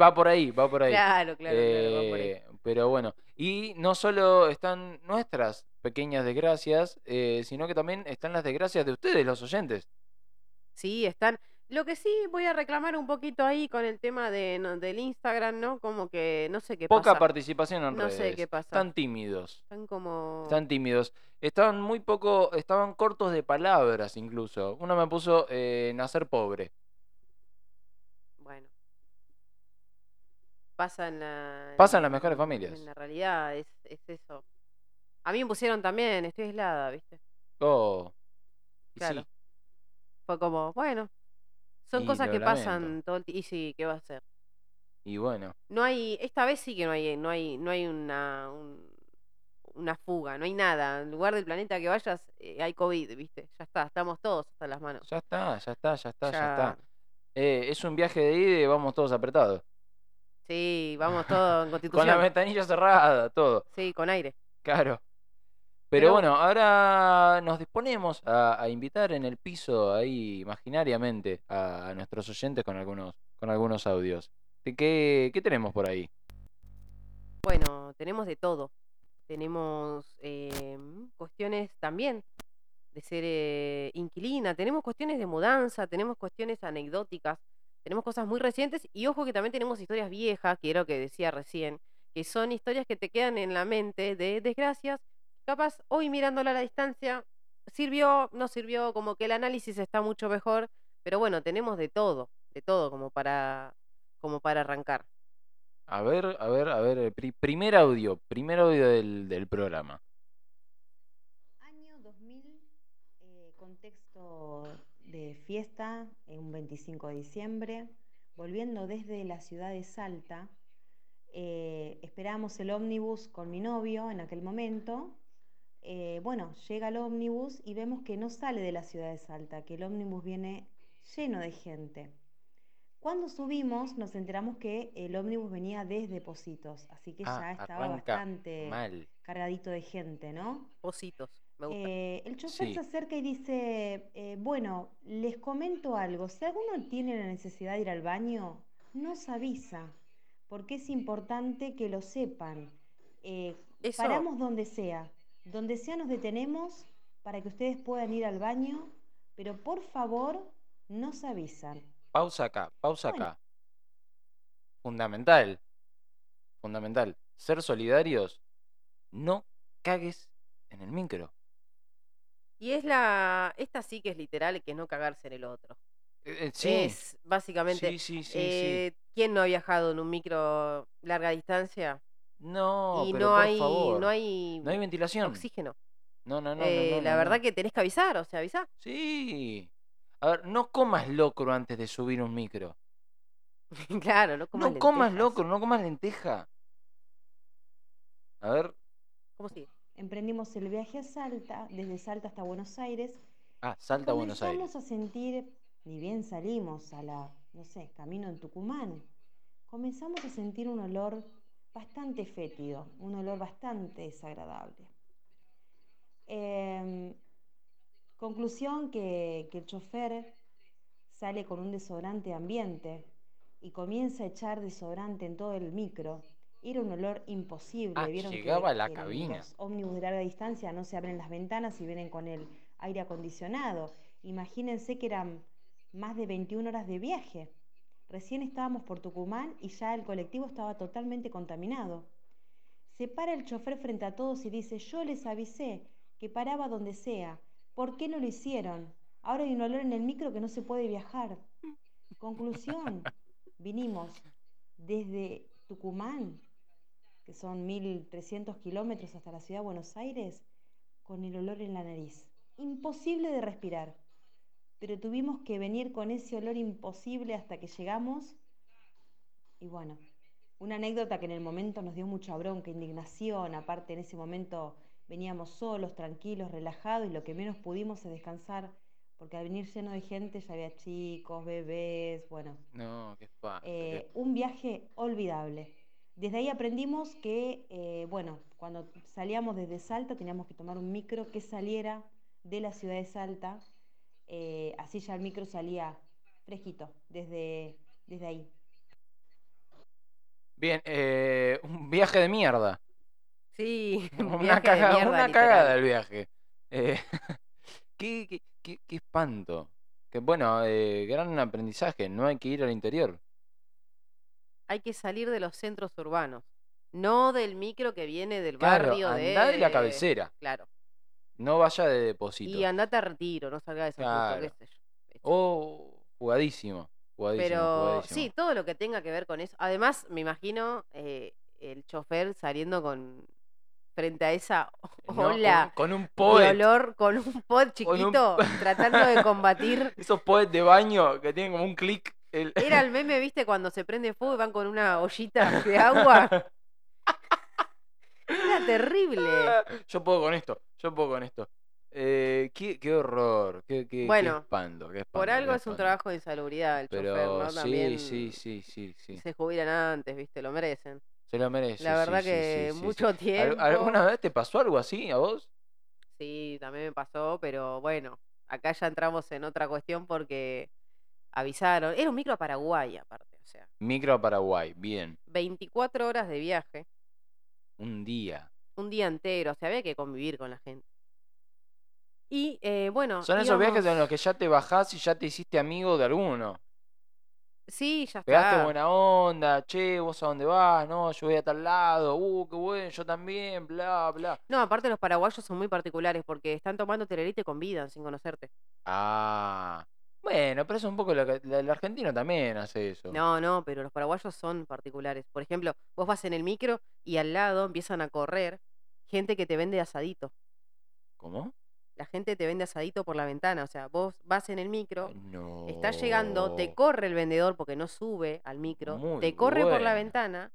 Va por ahí, va por ahí. Claro, claro, claro, va por ahí. Eh, pero bueno, y no solo están nuestras pequeñas desgracias, eh, sino que también están las desgracias de ustedes, los oyentes. Sí, están. Lo que sí voy a reclamar un poquito ahí con el tema de, no- del Instagram, ¿no? Como que no sé qué Poca pasa. participación en No redes. sé qué pasa. Están tímidos. Están como. Están tímidos. Estaban muy poco, estaban cortos de palabras incluso. Uno me puso eh, nacer pobre. Bueno. Pasa en la. Pasa en las mejores familias. En la realidad, es, es eso. A mí me pusieron también, estoy aislada, ¿viste? Oh. y Claro. sí, Fue como, bueno. Son Y cosas que lamento. pasan todo el tiempo. Y sí, ¿qué va a hacer? y bueno. No hay, esta vez sí que no hay, no hay, no hay una, un- una fuga, no hay nada. En lugar del planeta que vayas, eh, hay COVID, ¿viste? Ya está, estamos todos hasta las manos. Ya está, ya está, ya está, ya, Ya- está. Eh, es un viaje de ida y vamos todos apretados. Sí, vamos todos en (laughs) Con la constitución. ventanilla cerrada, todo. Sí, con aire. Claro. Pero, Pero- bueno, ahora nos disponemos a, a invitar en el piso ahí imaginariamente a, a nuestros oyentes con algunos, con algunos audios. ¿De ¿Qué, ¿Qué tenemos por ahí? Bueno, tenemos de todo. Tenemos eh, cuestiones también de ser eh, inquilina, tenemos cuestiones de mudanza, tenemos cuestiones anecdóticas, tenemos cosas muy recientes y ojo que también tenemos historias viejas, que era lo que decía recién, que son historias que te quedan en la mente de desgracias. Capaz hoy mirándola a la distancia, sirvió, no sirvió, como que el análisis está mucho mejor, pero bueno, tenemos de todo, de todo como para, como para arrancar. A ver, a ver, a ver, pri- primer audio, primer audio del, del programa. Año 2000, eh, contexto de fiesta, en un 25 de diciembre, volviendo desde la ciudad de Salta, eh, esperábamos el ómnibus con mi novio en aquel momento. Eh, bueno, llega el ómnibus y vemos que no sale de la ciudad de Salta, que el ómnibus viene lleno de gente. Cuando subimos nos enteramos que el ómnibus venía desde Positos, así que Ah, ya estaba bastante Mal. cargadito de gente, ¿no? Positos, me gusta. Eh, el chofer Sí. se acerca y dice, eh, bueno, les comento algo, si alguno tiene la necesidad de ir al baño, nos avisa, porque es importante que lo sepan. Eh, Eso- Paramos donde sea, donde sea nos detenemos para que ustedes puedan ir al baño, pero por favor nos avisan. Pausa acá, pausa Bueno. acá. Fundamental. Fundamental. Ser solidarios. No cagues en el micro. Y es la. Esta sí que es literal, que es no cagarse en el otro. Eh, eh, sí. Es básicamente. sí, sí, sí, eh, ¿Quién no ha viajado en un micro larga distancia? No, y pero no por hay, favor. no hay No hay ventilación. oxígeno. No, no, no. Eh, la no, verdad que tenés que avisar, o sea, avisá. Sí. A ver, no comas locro antes de subir un micro. (laughs) claro, no comas no comas locro, no comas lenteja. A ver. ¿Cómo sigue? Emprendimos el viaje a Salta, desde Salta hasta Buenos Aires, Ah, salta a Buenos Aires. Comenzamos a sentir, ni bien salimos a la, no sé, camino en Tucumán, comenzamos a sentir un olor bastante fétido, un olor bastante desagradable. Em, conclusión que, que el chofer sale con un desodorante de ambiente y comienza a echar desodorante en todo el micro. Era un olor imposible. Ah, Vieron que- llegaba a la que cabina. Los ómnibus de larga distancia no se abren las ventanas y vienen con el aire acondicionado. Imagínense que eran más de 21 horas de viaje. Recién estábamos por Tucumán y ya el colectivo estaba totalmente contaminado. Se para el chofer frente a todos y dice, yo les avisé, que paraba donde sea. ¿Por qué no lo hicieron? Ahora hay un olor en el micro que no se puede viajar. (laughs) Conclusión, vinimos desde Tucumán, que son 1.300 kilómetros hasta la ciudad de Buenos Aires, con el olor en la nariz. Imposible de respirar. Pero tuvimos que venir con ese olor imposible hasta que llegamos. Y bueno, una anécdota que en el momento nos dio mucha bronca, indignación. Aparte, en ese momento veníamos solos, tranquilos, relajados y lo que menos pudimos es descansar. Porque al venir lleno de gente ya había chicos, bebés, bueno, No, qué eh, qué- un viaje olvidable. Desde ahí aprendimos que, eh, bueno, cuando salíamos desde Salta teníamos que tomar un micro que saliera de la ciudad de Salta. eh, así ya el micro salía fresquito desde, desde ahí. Bien, eh, un viaje de mierda. Sí, (laughs) un Una, viaje de caga- mierda, una literal. cagada el viaje. Eh, (laughs) qué, qué- qué- qué espanto. Que bueno, eh, gran aprendizaje. No hay que ir al interior. Hay que salir de los centros urbanos, no del micro que viene del Claro, barrio de... de la cabecera. Claro. No vaya de depósito. Y andate a retiro, no salga de Justo, Claro. qué sé. Oh, jugadísimo. Jugadísimo, Pero jugadísimo. sí, todo lo que tenga que ver con eso. Además, me imagino eh, el chofer saliendo con frente a esa (laughs) No, con- ola con, un de poet. olor con un pod un- chiquito (laughs) tratando de combatir. Esos poets de baño que tienen como un clic. El- Era el meme, ¿viste? Cuando se prende fuego y van con una ollita de agua. Era terrible. (laughs) Yo puedo con esto, yo puedo con esto. Eh, qué, qué horror, qué, qué- qué Bueno, espanto, qué Por espanto, algo qué es un trabajo de insalubridad el chofer, ¿no? sí, También sí, sí, sí, sí. se jubilan antes, ¿viste? Lo merecen. Se lo merece. La verdad sí, que sí, mucho ¿Al- tiempo. ¿Alguna vez te pasó algo así a vos? Sí, también me pasó, pero bueno, acá ya entramos en otra cuestión porque avisaron. Era un micro a Paraguay, aparte, o sea, Micro a Paraguay, bien. 24 horas de viaje, Un día. un día entero, o sea, había que convivir con la gente. Y eh, bueno. Son esos viajes en los que ya te bajás y ya te hiciste amigo de alguno. Sí, ya Pegaste está. buena onda, che, vos a dónde vas, no, yo voy a tal lado, uh, qué bueno, yo también, bla, bla. No, aparte los paraguayos son muy particulares porque están tomando tereré y te convidan sin conocerte. Ah, bueno, pero eso es un poco lo que la- el argentino también hace eso. No, no, pero los paraguayos son particulares. Por ejemplo, vos vas en el micro y al lado empiezan a correr gente que te vende asadito. ¿Cómo? La gente te vende asadito por la ventana. O sea, vos vas en el micro, No. está llegando, te corre el vendedor porque no sube al micro, Muy te corre por la ventana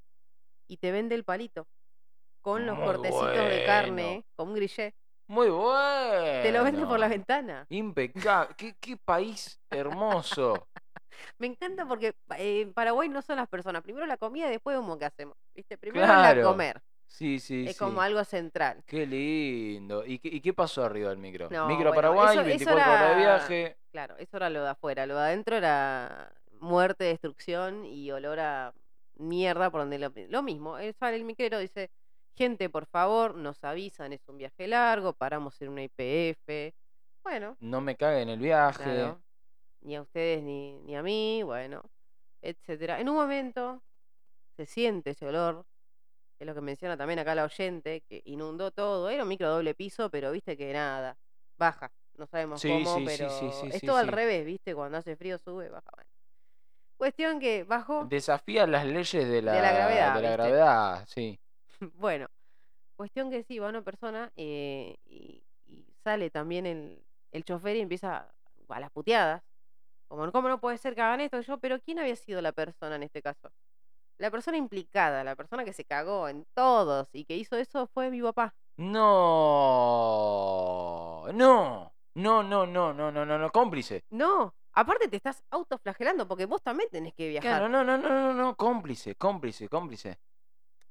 y te vende el palito con los Muy cortecitos de carne, con un grillé. Muy bueno. Te lo vende por la ventana. Impecable. ¿Qué, qué país hermoso. (laughs) Me encanta porque eh, en Paraguay no son las personas. Primero la comida y después vemos qué hacemos. ¿Viste? Primero la Claro. comer. Sí, sí, es sí. como algo central. Qué lindo. ¿Y qué, y qué pasó arriba del micro? No, micro bueno, Paraguay, eso- eso 24 horas de viaje. Claro, eso era lo de afuera. Lo de adentro era muerte, destrucción y olor a mierda por donde lo, lo mismo. Él sale el micrero, dice, gente, por favor, nos avisan, es un viaje largo, paramos en una IPF. Bueno, No me cague en el viaje. claro. Ni a ustedes ni, ni a mí, bueno, etcétera. En un momento se siente ese olor, es lo que menciona también acá la oyente, que inundó todo. Era un micro doble piso, pero viste que nada, baja. No sabemos Sí, cómo, sí, pero sí, sí, es todo al revés, viste, cuando hace frío sube, baja. Bueno. Cuestión que bajó. Desafía las leyes de la, la gravedad, de la gravedad, sí. Bueno, cuestión que sí, va una persona eh, y, y sale también el, el chofer y empieza a las puteadas. Como, ¿cómo no puede ser que hagan esto? Yo, pero ¿quién había sido la persona en este caso? La persona implicada, la persona que se cagó en todos y que hizo eso fue mi papá. No, no, no, no, no, no, no, no, no, cómplice. No, aparte te estás autoflagelando porque vos también tenés que viajar. Claro, no, no, no, no, no, cómplice, cómplice, cómplice.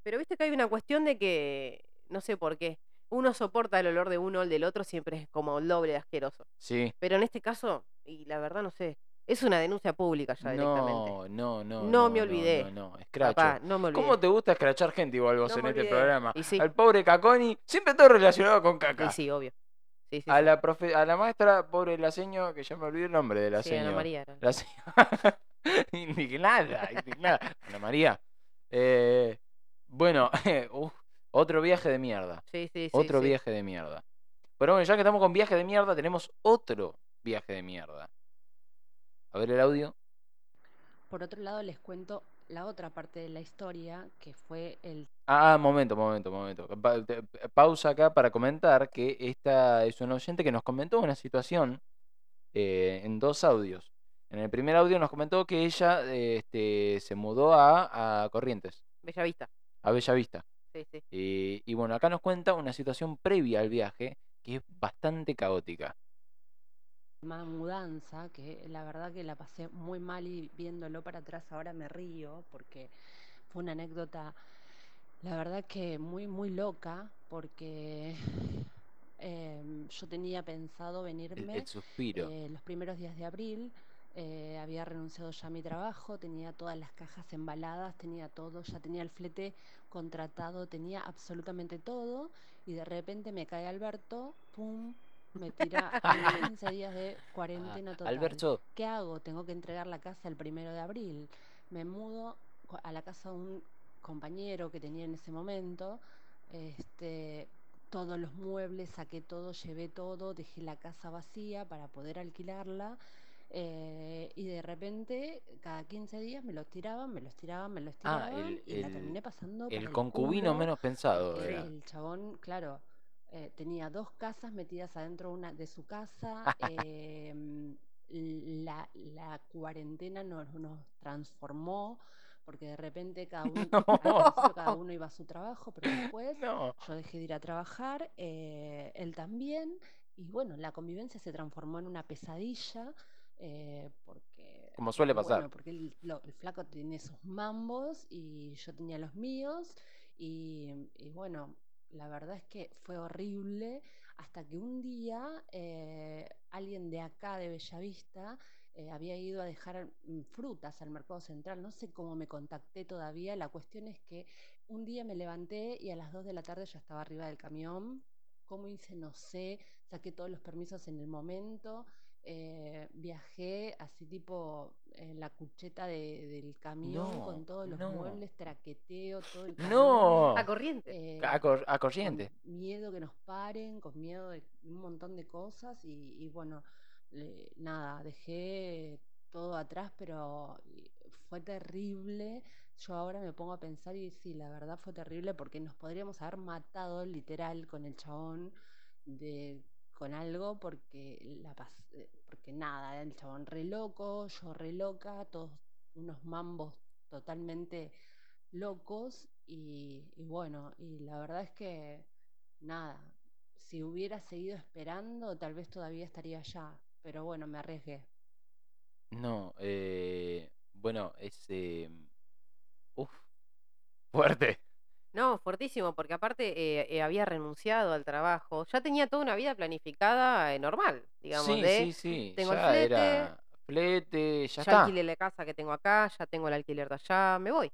Pero viste que hay una cuestión de que, no sé por qué, uno soporta el olor de uno o el del otro, siempre es como el doble de asqueroso. Sí. Pero en este caso, y la verdad no sé, es una denuncia pública ya directamente. No, no, no. No me olvidé. No, no, escracho. Papá, no me olvidé. ¿Cómo te gusta escrachar gente igual vos No en este programa? Y sí. Al pobre Caconi, siempre todo relacionado con caca. Y sí, obvio. Sí, sí, a, la profe- a la maestra, pobre Laseño, que ya me olvidé el nombre de la Sí, Ana María era. La se- (laughs) indignada, indignada. Ana María. Eh, bueno, (laughs) otro viaje de mierda. Sí, sí, sí. Otro sí. viaje de mierda. Pero bueno, ya que estamos con viaje de mierda, tenemos otro viaje de mierda. A ver el audio. Por otro lado, les cuento la otra parte de la historia, que fue el Ah, momento, momento, momento. Pa- te- Pausa acá para comentar que esta es una oyente que nos comentó una situación eh, en dos audios. En el primer audio nos comentó que ella eh, este, se mudó a, a Corrientes, Bella Vista. A Bellavista. Sí, sí. Y, y bueno, acá nos cuenta una situación previa al viaje que es bastante caótica. llamada mudanza, que la verdad que la pasé muy mal y viéndolo para atrás ahora me río, porque fue una anécdota, la verdad que muy, muy loca, porque (sighs) em, yo tenía pensado El, venirme el suspiro. eh, los primeros días de abril. Eh, había renunciado ya a mi trabajo, tenía todas las cajas embaladas, tenía todo, ya tenía el flete contratado, tenía absolutamente todo y de repente me cae Alberto, pum, me tira a (laughs) 15 días de Ah, cuarentena total. Alberto, ¿Qué hago? Tengo que entregar la casa el primero de abril. Me mudo a la casa de un compañero que tenía en ese momento. Este, todos los muebles, saqué todo, llevé todo, dejé la casa vacía para poder alquilarla. Eh, y de repente, cada 15 días me los tiraban, me los tiraban, me los Ah, tiraban. el- y la terminé pasando por el el concubino culo, menos pensado era. el chabón, claro, eh, tenía dos casas metidas adentro una de su casa. (laughs) em, la, la cuarentena nos, nos transformó porque de repente cada uno, (laughs) No. cada uno iba a su trabajo, pero después No. yo dejé de ir a trabajar, eh, él también, y bueno, la convivencia se transformó en una pesadilla. Eh, porque, Como suele pasar. bueno, porque el, lo- el flaco tiene sus mambos y yo tenía los míos, y, y bueno, la verdad es que fue horrible hasta que un día eh, alguien de acá, de Bellavista, eh, había ido a dejar mm, frutas al mercado central. No sé cómo me contacté todavía. La cuestión es que un día me levanté y a las 2 de la tarde ya estaba arriba del camión. ¿Cómo hice? No sé. Saqué todos los permisos en el momento. Eh, viajé así tipo en la cucheta de- del camión No, con todos los no. muebles, traqueteo, todo el No. A corriente. eh, A, cor- a con corriente. miedo que nos paren, con miedo de un montón de cosas y, y bueno, le- nada, dejé todo atrás, pero fue terrible. Yo ahora me pongo a pensar y sí, la verdad fue terrible porque nos podríamos haber matado literal con el chabón de con algo porque la eh, porque nada, el chabón re loco, yo re loca, todos unos mambos totalmente locos y, y bueno, y la verdad es que nada, si hubiera seguido esperando, tal vez todavía estaría allá, pero bueno, me arriesgué. No, eh, bueno, es... eh, uf, fuerte. No, fuertísimo, porque aparte eh, eh, había renunciado al trabajo. Ya tenía toda una vida planificada eh, normal, digamos, Sí, de sí, sí. tengo el ya flete, era flete, ya ya está. alquilé la casa que tengo acá, ya tengo el alquiler de allá, me voy.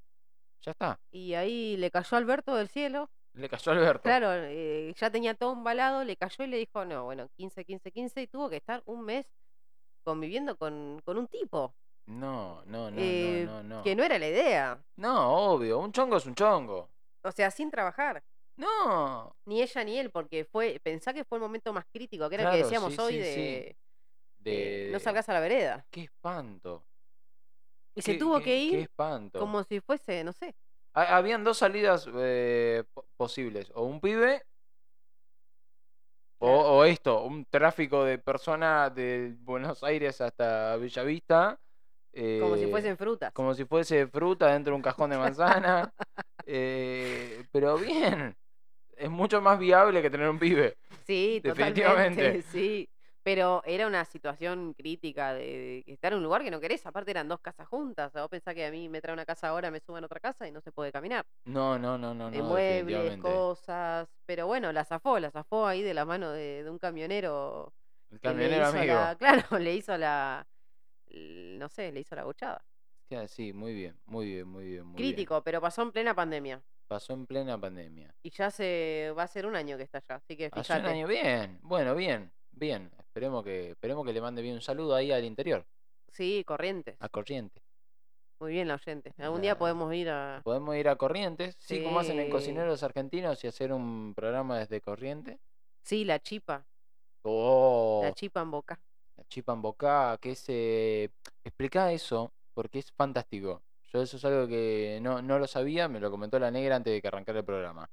Ya está. Y ahí le cayó Alberto del cielo. Le cayó Alberto. Claro, eh, ya tenía todo embalado, le cayó y le dijo, no, bueno, 15, 15, 15, y tuvo que estar un mes conviviendo con, con un tipo, No, no, no, no, no, no. que no era la idea. No, obvio, un chongo es un chongo. O sea, sin trabajar. No. Ni ella ni él, porque fue, pensá que fue el momento más crítico, que era el Claro, que decíamos sí, hoy sí, de, sí. de De, no salgas a la vereda. Qué espanto. Y se qué- tuvo qué- que Qué ir espanto. como si fuese, no sé. Ha- Habían dos salidas eh, po- posibles. O un pibe. O, Claro. o esto, un tráfico de personas de Buenos Aires hasta Bellavista. Como si eh, fuesen frutas. Como si fuese fruta dentro de un cajón de (laughs) manzana. Eh, pero bien. (laughs) Es mucho más viable que tener un pibe. Sí, definitivamente. totalmente, (laughs) sí. Pero era una situación crítica de, estar en un lugar que no querés. Aparte eran dos casas juntas. Vos pensás que a mí me trae una casa ahora, me suben a otra casa y no se puede caminar. No, no, no, no, de no. muebles, cosas. Pero bueno, la zafó, la zafó ahí de la mano de, de un camionero. El camionero amigo. la- (laughs) claro, le hizo la. No sé, le hizo la buchada. Sí, muy bien, muy bien, muy bien. Muy bien. Crítico, pero pasó en plena pandemia. Pasó en plena pandemia. Y ya se va a ser un año que está allá. Así que Hace fíjate. un año bien. Bueno, bien, bien. Esperemos que, esperemos que le mande bien un saludo ahí al interior, Sí, Corrientes. a Corrientes. Muy bien la oyente. Algún día podemos ir a. Podemos ir a Corrientes, sí, como hacen en Sí. Cocineros Argentinos y hacer un programa desde Corrientes. Sí, la chipa. Oh, La chipa en boca. la chipa en boca, que es... Eh, explica eso, porque es fantástico. Yo eso es algo que no, no lo sabía, me lo comentó la negra antes de que arrancara el programa.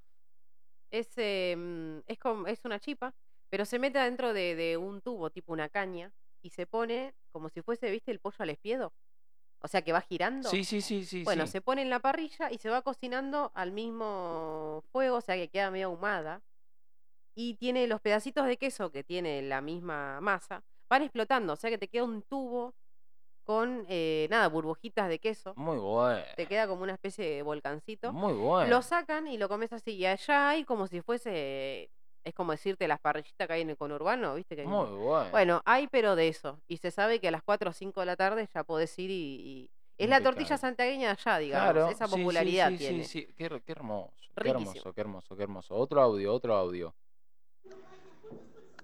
Es, em, es, como, es una chipa, pero se mete adentro de, de un tubo, tipo una caña, y se pone como si fuese, ¿viste, el pollo al espiedo? O sea, que va girando. Sí, sí, sí, sí. Bueno, sí. se pone en la parrilla y se va cocinando al mismo fuego, o sea que queda medio ahumada. Y tiene los pedacitos de queso que tiene la misma masa, van explotando, o sea que te queda un tubo con, eh, nada, burbujitas de queso. Muy bueno. Te queda como una especie de volcancito. Muy bueno. Lo sacan y lo comes así. Y allá hay como si fuese, es como decirte las parrillitas que hay en el conurbano, ¿viste? Que hay- Muy bueno. Bueno, hay pero de eso. Y se sabe que a las 4 o 5 de la tarde ya podés ir y... y- Es la tortilla de allá, digamos. Claro, Esa sí, sí, popularidad sí, tiene. Sí, sí, qué, her- qué hermoso, qué Riquísimo. hermoso, qué hermoso, qué hermoso. Otro audio, otro audio.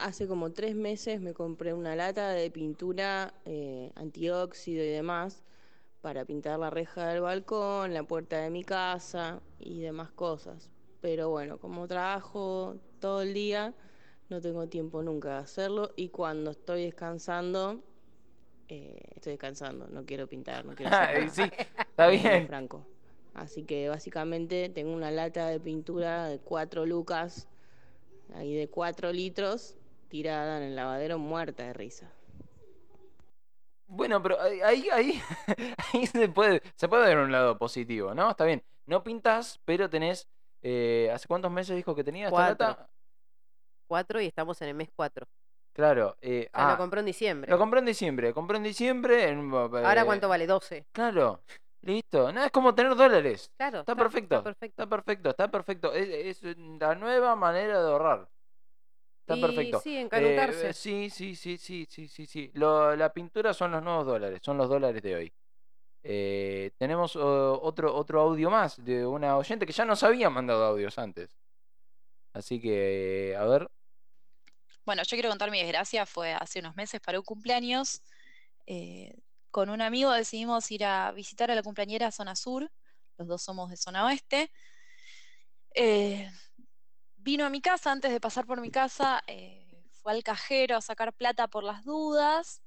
Hace como tres meses me compré una lata de pintura eh, antióxido y demás para pintar la reja del balcón, la puerta de mi casa y demás cosas. Pero bueno, como trabajo todo el día, no tengo tiempo nunca de hacerlo y cuando estoy descansando, eh, estoy descansando, no quiero pintar, no quiero (laughs) hacer nada. sí, está bien. Franco. Así que básicamente tengo una lata de pintura de 4 lucas, ahí de 4 litros, tirada en el lavadero muerta de risa. Bueno, pero ahí, ahí, (laughs) ahí, se puede, se puede ver un lado positivo, ¿no? Está bien. No pintas, pero tenés. eh, ¿Hace cuántos meses dijo que tenía esta Cuatro. lata? 4 y estamos en el mes 4. Claro. eh, O sea, ah, lo compró en diciembre. lo compré en diciembre. Compré en diciembre. en, Ahora eh, cuánto vale? 12. Claro. Listo. No, es como tener dólares. Claro. Está perfecto. Está perfecto. Está perfecto, está perfecto. Es, es la nueva manera de ahorrar. Está y perfecto. sí, Eh, sí, sí, sí, sí, sí, sí, sí. Lo- la pintura son los nuevos dólares, son los dólares de hoy. Eh, tenemos oh, otro, otro audio más de una oyente que ya nos había mandado audios antes. Así que, a ver. Bueno, yo quiero contar mi desgracia. Fue hace unos meses para un cumpleaños. eh, con un amigo decidimos ir a visitar a la cumpleañera Zona Sur. Los dos somos de Zona Oeste. Eh, vino a mi casa, antes de pasar por mi casa, eh, fue al cajero a sacar plata por las dudas.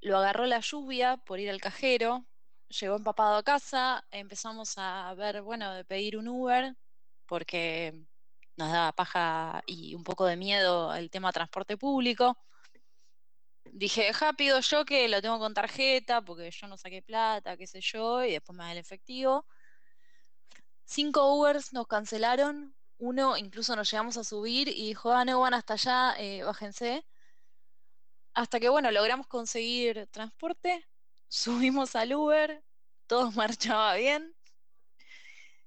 Lo agarró la lluvia por ir al cajero. Llegó empapado a casa. Empezamos a ver, bueno, de pedir un Uber, porque nos daba paja y un poco de miedo el tema transporte público. Dije, deja, pido yo que lo tengo con tarjeta, porque yo no saqué plata, qué sé yo, y después me da el efectivo. Cinco Ubers nos cancelaron, uno incluso nos llegamos a subir y dijo, ah, no van hasta allá, eh, bájense. Hasta que, bueno, logramos conseguir transporte, (laughs) subimos al Uber, todo (laughs) marchaba bien.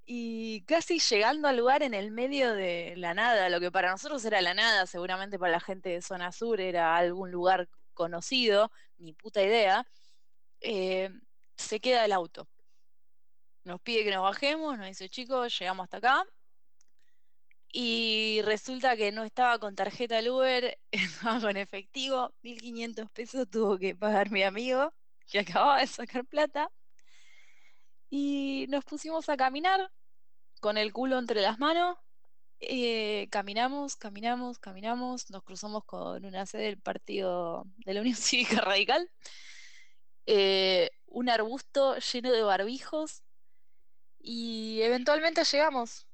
Y casi llegando al lugar en el medio de la nada, lo que para nosotros era la nada, seguramente para la gente de zona sur era algún lugar conocido, ni puta idea, eh, se queda el auto. Nos pide que nos bajemos, nos dice, chicos, llegamos hasta acá. Y resulta que no estaba con tarjeta el Uber, (laughs) estaba con efectivo, 1500 pesos tuvo que pagar mi amigo, que acababa de sacar plata. Y nos pusimos a caminar con el culo entre las manos. eh, caminamos, caminamos, caminamos. Nos cruzamos con una sede del partido de la Unión (laughs) Cívica Radical. eh, un arbusto lleno de barbijos. Y eventualmente llegamos.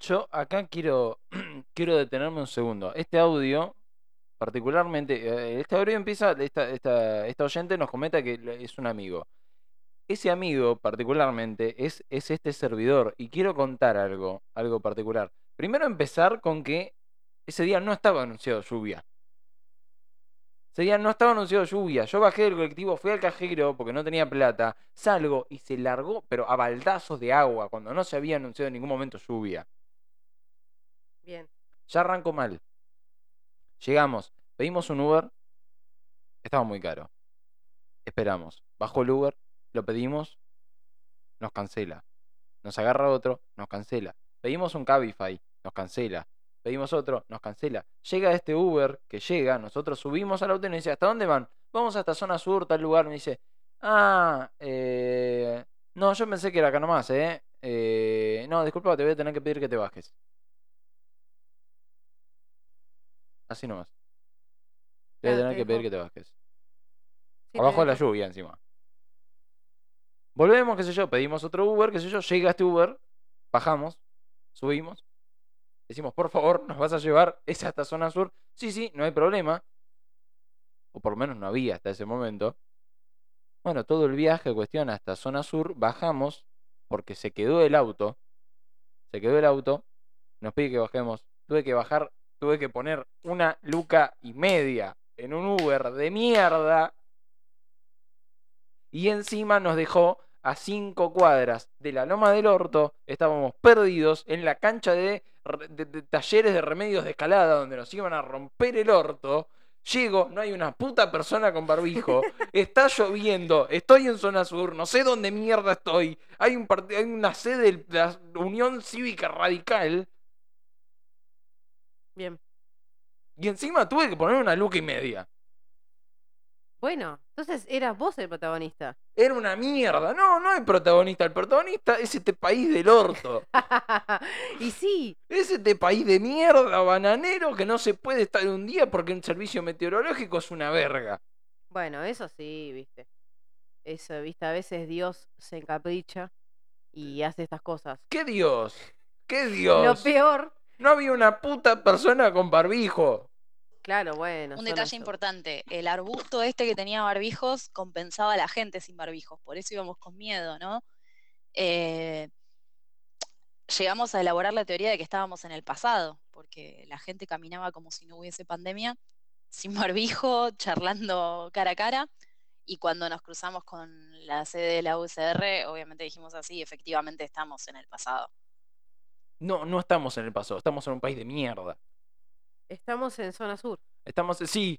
Yo acá quiero, (clears throat) quiero detenerme un segundo. Este audio, particularmente, eh, este audio empieza, esta, esta, oyente nos comenta que es un amigo. Ese amigo, particularmente, es, es este servidor. Y quiero contar algo, algo particular. Primero empezar con que ese día no estaba anunciado lluvia. Ese día no estaba anunciado lluvia. Yo bajé del colectivo, fui al cajero porque no tenía plata, salgo y se largó, pero a baldazos de agua, cuando no se había anunciado en ningún momento lluvia. Ya arrancó mal. Llegamos, pedimos un Uber, estaba muy caro. Esperamos, bajó el Uber, lo pedimos, nos cancela. Nos agarra otro, nos cancela. Pedimos un Cabify, nos cancela. Pedimos otro, nos cancela. Llega este Uber que llega, nosotros subimos al auto y nos dice, ¿hasta dónde van? Vamos hasta zona sur, tal lugar. Me dice, ah, eh, no, yo pensé que era acá nomás, ¿eh? Eh, no, disculpa, te voy a tener que pedir que te bajes. Así nomás. Te voy a Claro, tener te que pedir que te bajes. sí, te Abajo de la lluvia encima. Volvemos, qué sé yo, pedimos otro Uber, qué sé yo, llega este Uber, bajamos, subimos, decimos, por favor, nos vas a llevar, es hasta zona sur. Sí, sí, no hay problema. O por lo menos no había hasta ese momento. Bueno, todo el viaje, cuestión, hasta zona sur, bajamos, porque se quedó el auto. Se quedó el auto, nos pide que bajemos. Tuve que bajar, tuve que poner una luca y media en un Uber de mierda. Y encima nos dejó a cinco cuadras de la Loma del Orto. Estábamos perdidos en la cancha de, re- de- de talleres de remedios de escalada donde nos iban a romper el orto. Llego, no hay una puta persona con barbijo. (laughs) Está lloviendo, estoy en zona sur, no sé dónde mierda estoy. Hay, un hay una sede de la Unión Cívica Radical. Bien. Y encima tuve que poner una luca y media. Bueno, entonces eras vos el protagonista. Era una mierda. No, no hay protagonista. El protagonista es este país del orto. (laughs) y sí, Es este país de mierda, bananero, que no se puede estar un día porque el servicio meteorológico es una verga. bueno, eso sí, viste. Eso, viste, a veces Dios se encapricha y hace estas cosas. ¿Qué Dios? ¿Qué Lo Dios? peor, No había una puta persona con barbijo. claro, bueno. Un detalle importante, el arbusto este que tenía barbijos compensaba a la gente sin barbijos, por eso íbamos con miedo, ¿no? Eh, llegamos a elaborar la teoría de que estábamos en el pasado, porque la gente caminaba como si no hubiese pandemia, sin (laughs) barbijo, charlando cara a cara, y cuando nos cruzamos con la sede de la UCR, obviamente dijimos así, efectivamente estamos en el pasado. No, no estamos en el pasado, estamos en un país de mierda. Estamos en zona sur. Estamos, sí,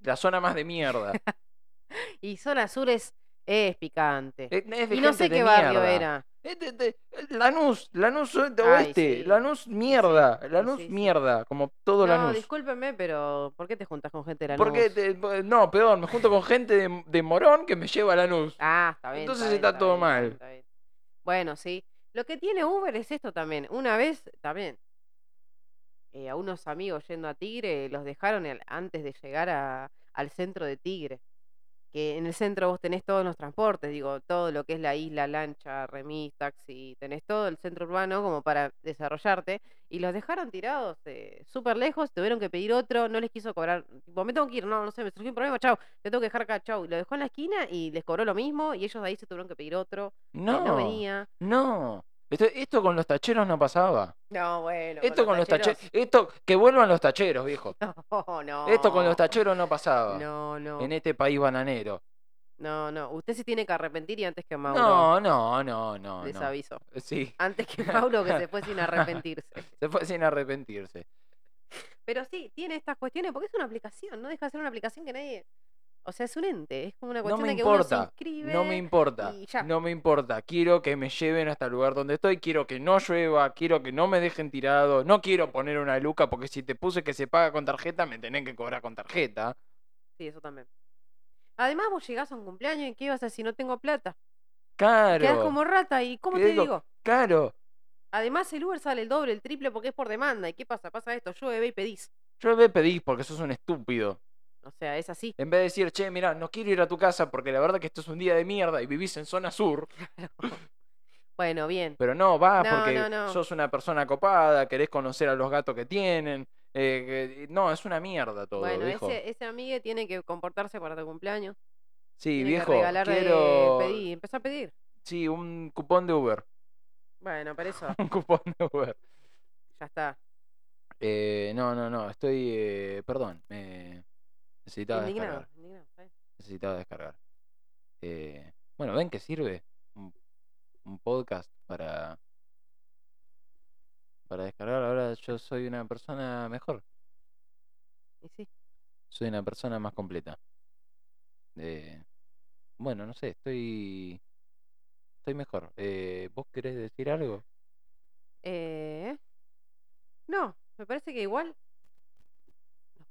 la zona más de mierda. (laughs) Y zona sur es, es picante. Es- es de y no sé qué barrio mierda. era. Es de- de- Lanús, Lanús o- de Ay, oeste, sí. Lanús mierda, Lanús sí, sí. mierda, como todo No, Lanús. discúlpeme, pero ¿por qué te juntas con gente de la Porque, te- no, peor, me junto con gente de, de Morón que me lleva a Lanús. Ah, está bien. Entonces bien, está todo bien, mal. está bien. Bueno, sí. Lo que tiene Uber es esto también. Una vez, también, eh, a unos amigos yendo a Tigre, los dejaron antes de llegar al centro de Tigre. Que en el centro vos tenés todos los transportes, digo, todo lo que es la isla, lancha, remis, taxi, tenés todo el centro urbano como para desarrollarte. Y los dejaron tirados eh, súper lejos, tuvieron que pedir otro, no les quiso cobrar. Tipo, me tengo que ir, no, no sé, me surgió un problema, chau, te tengo que dejar acá, chau. Y lo dejó en la esquina y les cobró lo mismo y ellos de ahí se tuvieron que pedir otro. No, no venía. no. Esto, esto con los tacheros no pasaba. No, bueno. Esto con los tacheros, esto, que vuelvan los tacheros, viejo. (laughs) No, no. Esto con los tacheros no pasaba. No, no. En este país bananero. No, no. Usted se tiene que arrepentir y antes que Mauro. No, no, no, no. les no. aviso. Sí, Antes que (laughs) Mauro que se fue sin arrepentirse. (laughs) se fue sin arrepentirse. Pero sí, tiene estas cuestiones porque es una aplicación, no deja de ser una aplicación que nadie. O sea, es un ente, es como una No cuestión me de que uno se importa. inscribe. No me importa. y ya. No me importa. Quiero que me lleven hasta el lugar donde estoy. Quiero que no llueva. Quiero que no me dejen tirado. No quiero poner una luca porque si te puse que se paga con tarjeta, me tenés que cobrar con tarjeta. Sí, eso también. Además, vos llegás a un cumpleaños y ¿qué vas a hacer si no tengo plata? Claro. Quedás como rata y ¿cómo ¿Qué te digo? digo? Claro. Además, el Uber sale el doble, el triple porque es por demanda. ¿Y qué pasa? Pasa esto, llueve y pedís. Yo me pedís porque sos un estúpido. O sea, es así. En vez de decir, che, mira, no quiero ir a tu casa porque la verdad que esto es un día de mierda y vivís en zona sur. (laughs) Bueno, bien. Pero no, vas No, porque no, no. sos una persona copada, querés conocer a los gatos que tienen. eh, que- no, es una mierda todo, bueno, viejo. ese, ese amigue tiene que comportarse para tu cumpleaños. Sí, tiene viejo, que regalar quiero... pedir, empezó a pedir. Sí, un cupón de Uber. Bueno, para eso (laughs) Un cupón de Uber. ya está. Eh, no, no, no, estoy... eh, perdón, me necesitaba Indignado, descargar. indignado, bien. Necesitaba descargar. Eh, bueno, ¿ven que sirve? Un, un podcast para... Para descargar. Ahora yo soy una persona mejor. Y sí. Soy una persona más completa. Eh, bueno, no sé, estoy... Estoy mejor. Eh, ¿Vos querés decir algo? Eh, no, me parece que igual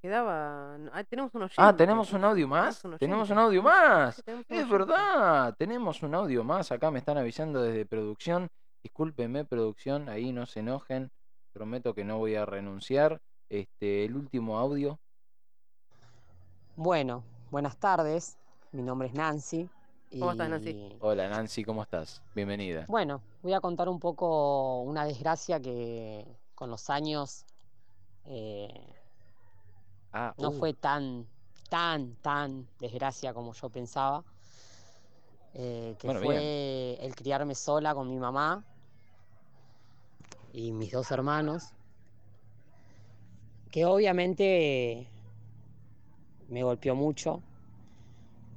quedaba. Ah, tenemos un oyente. Ah, ¿tenemos un audio tenemos más? un Tenemos un audio más. Sí, tenemos un Es verdad, tenemos un audio más. Acá me están avisando desde producción. Discúlpeme, producción, ahí no se enojen. Prometo que no voy a renunciar. este, el último audio. Bueno, buenas tardes. Mi nombre es Nancy. ¿Cómo estás, Nancy? Hola Nancy, ¿cómo estás? Bienvenida. Bueno, voy a contar un poco una desgracia que con los años eh, Ah, no uh, fue tan, tan, tan desgracia como yo pensaba. eh, que Bueno, fue el criarme sola con mi mamá y mis dos hermanos, que obviamente me golpeó mucho,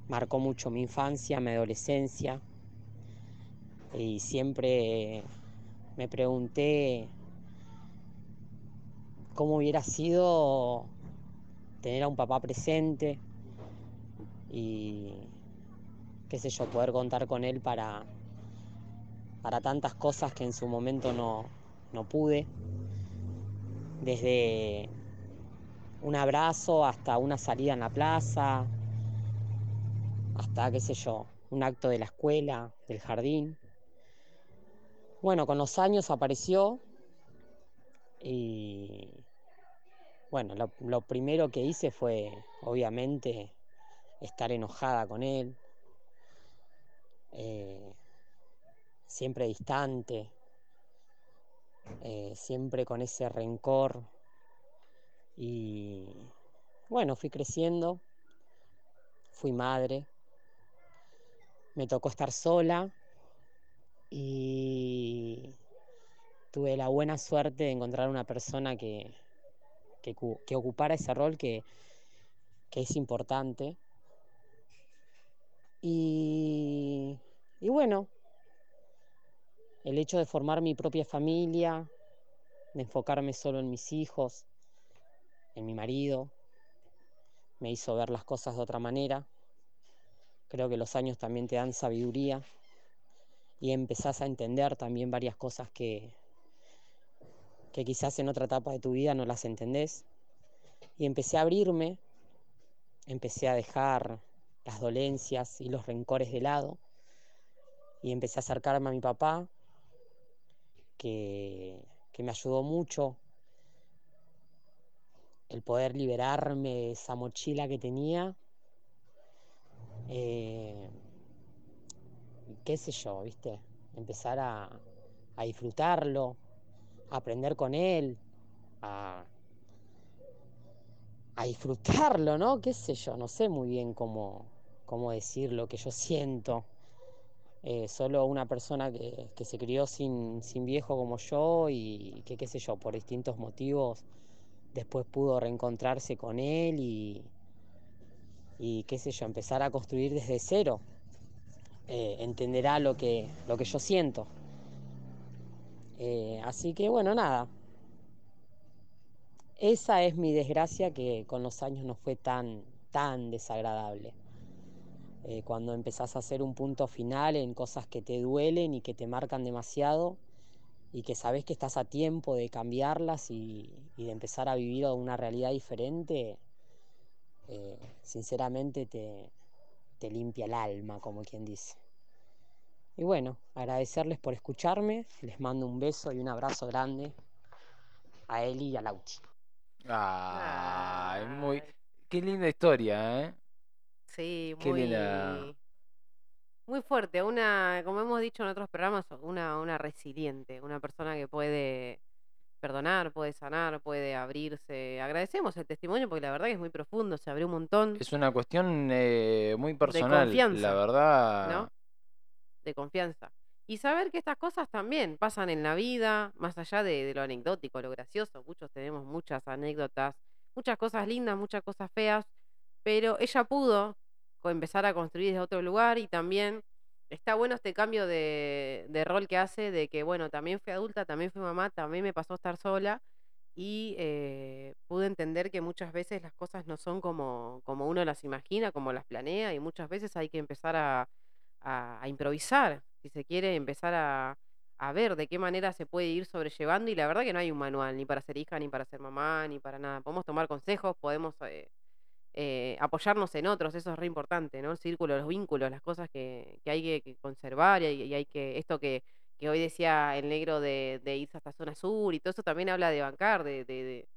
marcó mucho mi infancia, mi adolescencia, y siempre me pregunté cómo hubiera sido tener a un papá presente y qué sé yo, poder contar con él para, para tantas cosas que en su momento no, no pude, desde un abrazo hasta una salida en la plaza, hasta, qué sé yo, un acto de la escuela, del jardín. Bueno, con los años apareció y bueno, lo, primero que hice fue, obviamente, estar enojada con él, eh, siempre distante, eh, siempre con ese rencor. Y bueno, fui creciendo, fui madre, me tocó estar sola y tuve la buena suerte de encontrar una persona que, que, cu- que ocupara ese rol que, que es importante. Y, y bueno, el hecho de formar mi propia familia, de enfocarme solo en mis hijos, en mi marido, me hizo ver las cosas de otra manera. Creo que los años también te dan sabiduría y empezás a entender también varias cosas que, que quizás en otra etapa de tu vida no las entendés. Y empecé a abrirme, empecé a dejar las dolencias y los rencores de lado y empecé a acercarme a mi papá, que, que me ayudó mucho el poder liberarme de esa mochila que tenía. eh, qué sé yo, ¿viste? Empezar a, a disfrutarlo, aprender con él, a, a disfrutarlo, ¿no? Qué sé yo, no sé muy bien cómo, cómo decir lo que yo siento. Eh, solo una persona que, que se crió sin, sin viejo como yo y que, qué sé yo, por distintos motivos después pudo reencontrarse con él y, y qué sé yo, empezar a construir desde cero. Eh, entenderá lo que, lo que yo siento. Eh, así que bueno, nada. Esa es mi desgracia que con los años no fue tan, tan desagradable. Eh, cuando empezás a hacer un punto final en cosas que te duelen y que te marcan demasiado y que sabes que estás a tiempo de cambiarlas y, de empezar a vivir una realidad diferente, eh, sinceramente te, te limpia el alma, como quien dice. Y bueno, agradecerles por escucharme, les mando un beso y un abrazo grande a Eli y a Lauchi. Ay, muy. Ay. Qué linda historia, ¿eh? Sí, Qué muy, linda. muy fuerte. Una, como hemos dicho en otros programas, una, una resiliente, una persona que puede perdonar, puede sanar, puede abrirse. Agradecemos el testimonio porque la verdad que es muy profundo, se abrió un montón Es una cuestión eh, muy personal, confianza, la verdad. ¿no? Confianza. Y saber que estas cosas también pasan en la vida, más allá de, lo anecdótico, lo gracioso. Muchos tenemos muchas anécdotas, muchas cosas lindas, muchas cosas feas, pero ella pudo empezar a construir desde otro lugar y también está bueno este cambio de, rol que hace, de que, bueno, también fui adulta, también fui mamá, también me pasó estar sola y eh, pude entender que muchas veces las cosas no son como, como uno las imagina, como las planea y muchas veces hay que empezar a, a- a improvisar, si se quiere, empezar a, a ver de qué manera se puede ir sobrellevando y la verdad que no hay un manual ni para ser hija, ni para ser mamá, ni para nada. Podemos tomar consejos, podemos eh, eh, apoyarnos en otros, eso es re importante, ¿no? El círculo, los vínculos, las cosas que, que hay que, que conservar y, hay y hay que, esto que, que hoy decía el negro de, de irse hasta zona sur y todo eso también habla de bancar, de, de, de-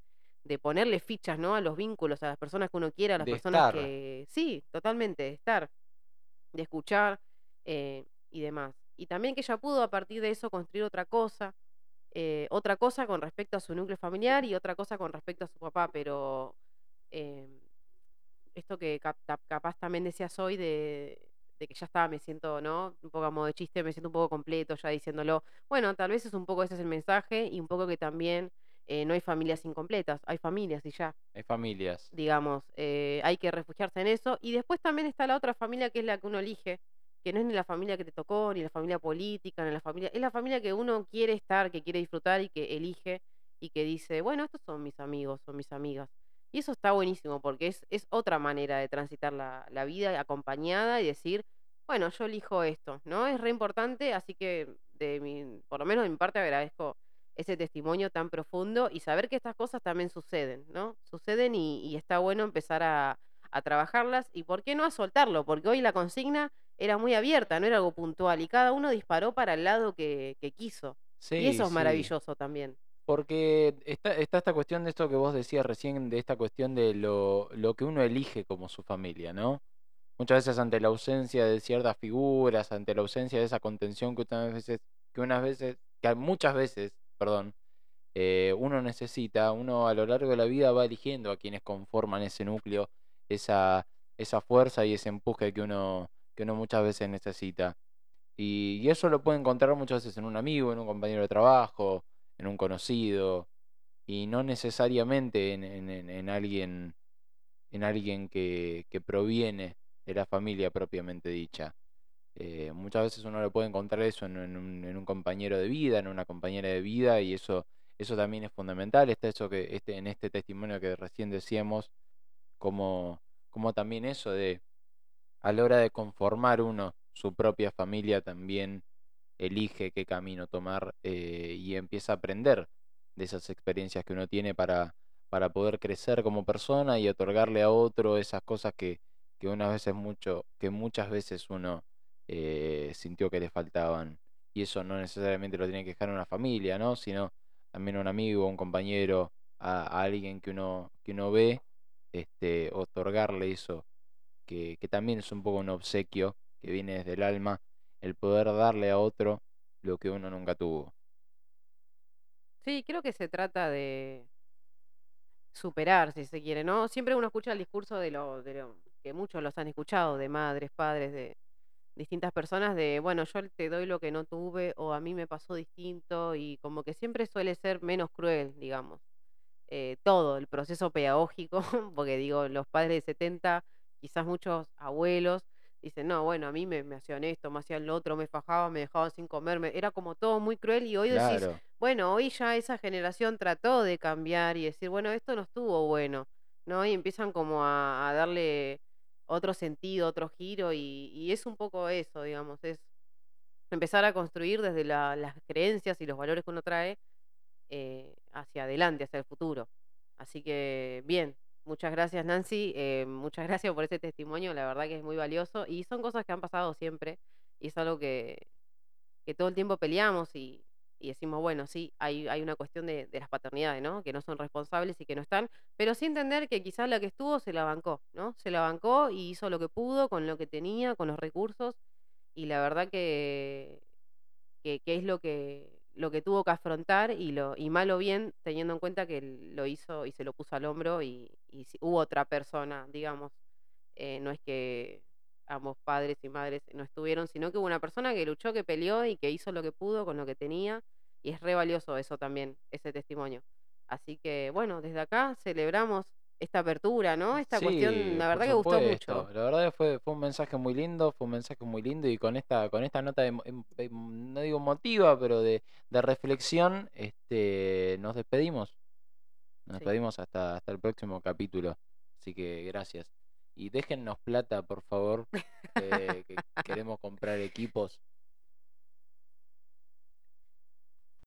de ponerle fichas, ¿no? A los vínculos, a las personas que uno quiere, a las De personas estar. que... Sí, totalmente, de estar, de escuchar eh, y demás. Y también que ella pudo a partir de eso construir otra cosa, eh, otra cosa con respecto a su núcleo familiar y otra cosa con respecto a su papá, pero eh, esto que cap- cap- capaz también decías hoy de, de que ya está, me siento, ¿no? Un poco a modo de chiste, me siento un poco completo ya diciéndolo. Bueno, tal vez es un poco ese es el mensaje y un poco que también eh, no hay familias incompletas, hay familias y ya, Hay familias. digamos, eh, hay que refugiarse en eso. Y después también está la otra familia que es la que uno elige, que no es ni la familia que te tocó, ni la familia política, ni la familia, es la familia que uno quiere estar, que quiere disfrutar y que elige y que dice, bueno, estos son mis amigos, son mis amigas. Y eso está buenísimo porque es, es otra manera de transitar la, la vida acompañada y decir, bueno, yo elijo esto, ¿no? Es re importante, así que de mi, por lo menos de mi parte agradezco ese testimonio tan profundo y saber que estas cosas también suceden, ¿no? Suceden y, y está bueno empezar a, a trabajarlas y por qué no a soltarlo, porque hoy la consigna era muy abierta, no era algo puntual y cada uno disparó para el lado que, que quiso. Sí, y eso es sí. maravilloso también. Porque está, está esta cuestión de esto que vos decías recién, de esta cuestión de lo, lo que uno elige como su familia, ¿no? Muchas veces ante la ausencia de ciertas figuras, ante la ausencia de esa contención que unas veces, que unas veces, que muchas veces, perdón, eh, uno necesita, uno a lo largo de la vida va eligiendo a quienes conforman ese núcleo, esa, esa fuerza y ese empuje que uno, uno muchas veces necesita. Y, y eso lo puede encontrar muchas veces en un amigo, en un compañero de trabajo, en un conocido, y no necesariamente en, en- en- en alguien, en alguien que, proviene de la familia propiamente dicha. Eh, muchas veces uno lo puede encontrar eso en, en un, en un compañero de vida, en una compañera de vida, y eso, eso también es fundamental. Está eso que este, en este testimonio que recién decíamos, como, como también eso de a la hora de conformar uno su propia familia también elige qué camino tomar eh, y empieza a aprender de esas experiencias que uno tiene para, para poder crecer como persona y otorgarle a otro esas cosas que, que unas veces mucho, que muchas veces uno eh, sintió que le faltaban. Y eso no necesariamente lo tiene que dejar una familia, ¿no? Sino también un amigo, un compañero, a, a alguien que uno, que uno ve, este, otorgarle eso que, también es un poco un obsequio que viene desde el alma, el poder darle a otro lo que uno nunca tuvo. Sí, creo que se trata de superar, si se quiere, ¿no? Siempre uno escucha el discurso de lo, de lo que muchos los han escuchado, de madres, padres, de distintas personas, de, bueno, yo te doy lo que no tuve o a mí me pasó distinto y como que siempre suele ser menos cruel, digamos. eh, todo, el proceso pedagógico, (laughs) porque digo, los padres de 70, quizás muchos abuelos, dicen, no, bueno, a mí me, me hacían esto, me hacían lo otro, me fajaban, me dejaban sin comerme, era como todo muy cruel y hoy decís, bueno, hoy ya esa generación trató de cambiar y decir, bueno, esto no estuvo bueno, ¿no? Y empiezan como a, a darle otro sentido, otro giro y, y es un poco eso, digamos, es empezar a construir desde la- las creencias y los valores que uno trae eh, hacia adelante, hacia el futuro. Así que, bien, muchas gracias Nancy, eh, muchas gracias por ese testimonio, la verdad que es muy valioso y son cosas que han pasado siempre y es algo que, que todo el tiempo peleamos y, y decimos, bueno, sí, hay, hay una cuestión de, de las paternidades, ¿no? Que no son responsables y que no están, pero sí entender que quizás la que estuvo se la bancó, ¿no? Se la bancó y hizo lo que pudo con lo que tenía, con los recursos y la verdad que, que, que es lo que lo que tuvo que afrontar y lo y mal o bien teniendo en cuenta que lo hizo y se lo puso al hombro y, y si- hubo otra persona digamos eh, no es que ambos padres y madres no estuvieron sino que hubo una persona que luchó que peleó y que hizo lo que pudo con lo que tenía y es re valioso eso también ese testimonio. Así que bueno desde acá celebramos esta apertura no esta cuestión la verdad que gustó mucho La verdad fue, fue un mensaje muy lindo, fue un mensaje muy lindo y con esta, con esta nota de, em- no digo emotiva, pero de, de reflexión, este, nos despedimos. Nos Sí. despedimos hasta, hasta el próximo capítulo. Así que gracias. Y déjennos plata, por favor, (laughs) eh, que queremos comprar equipos.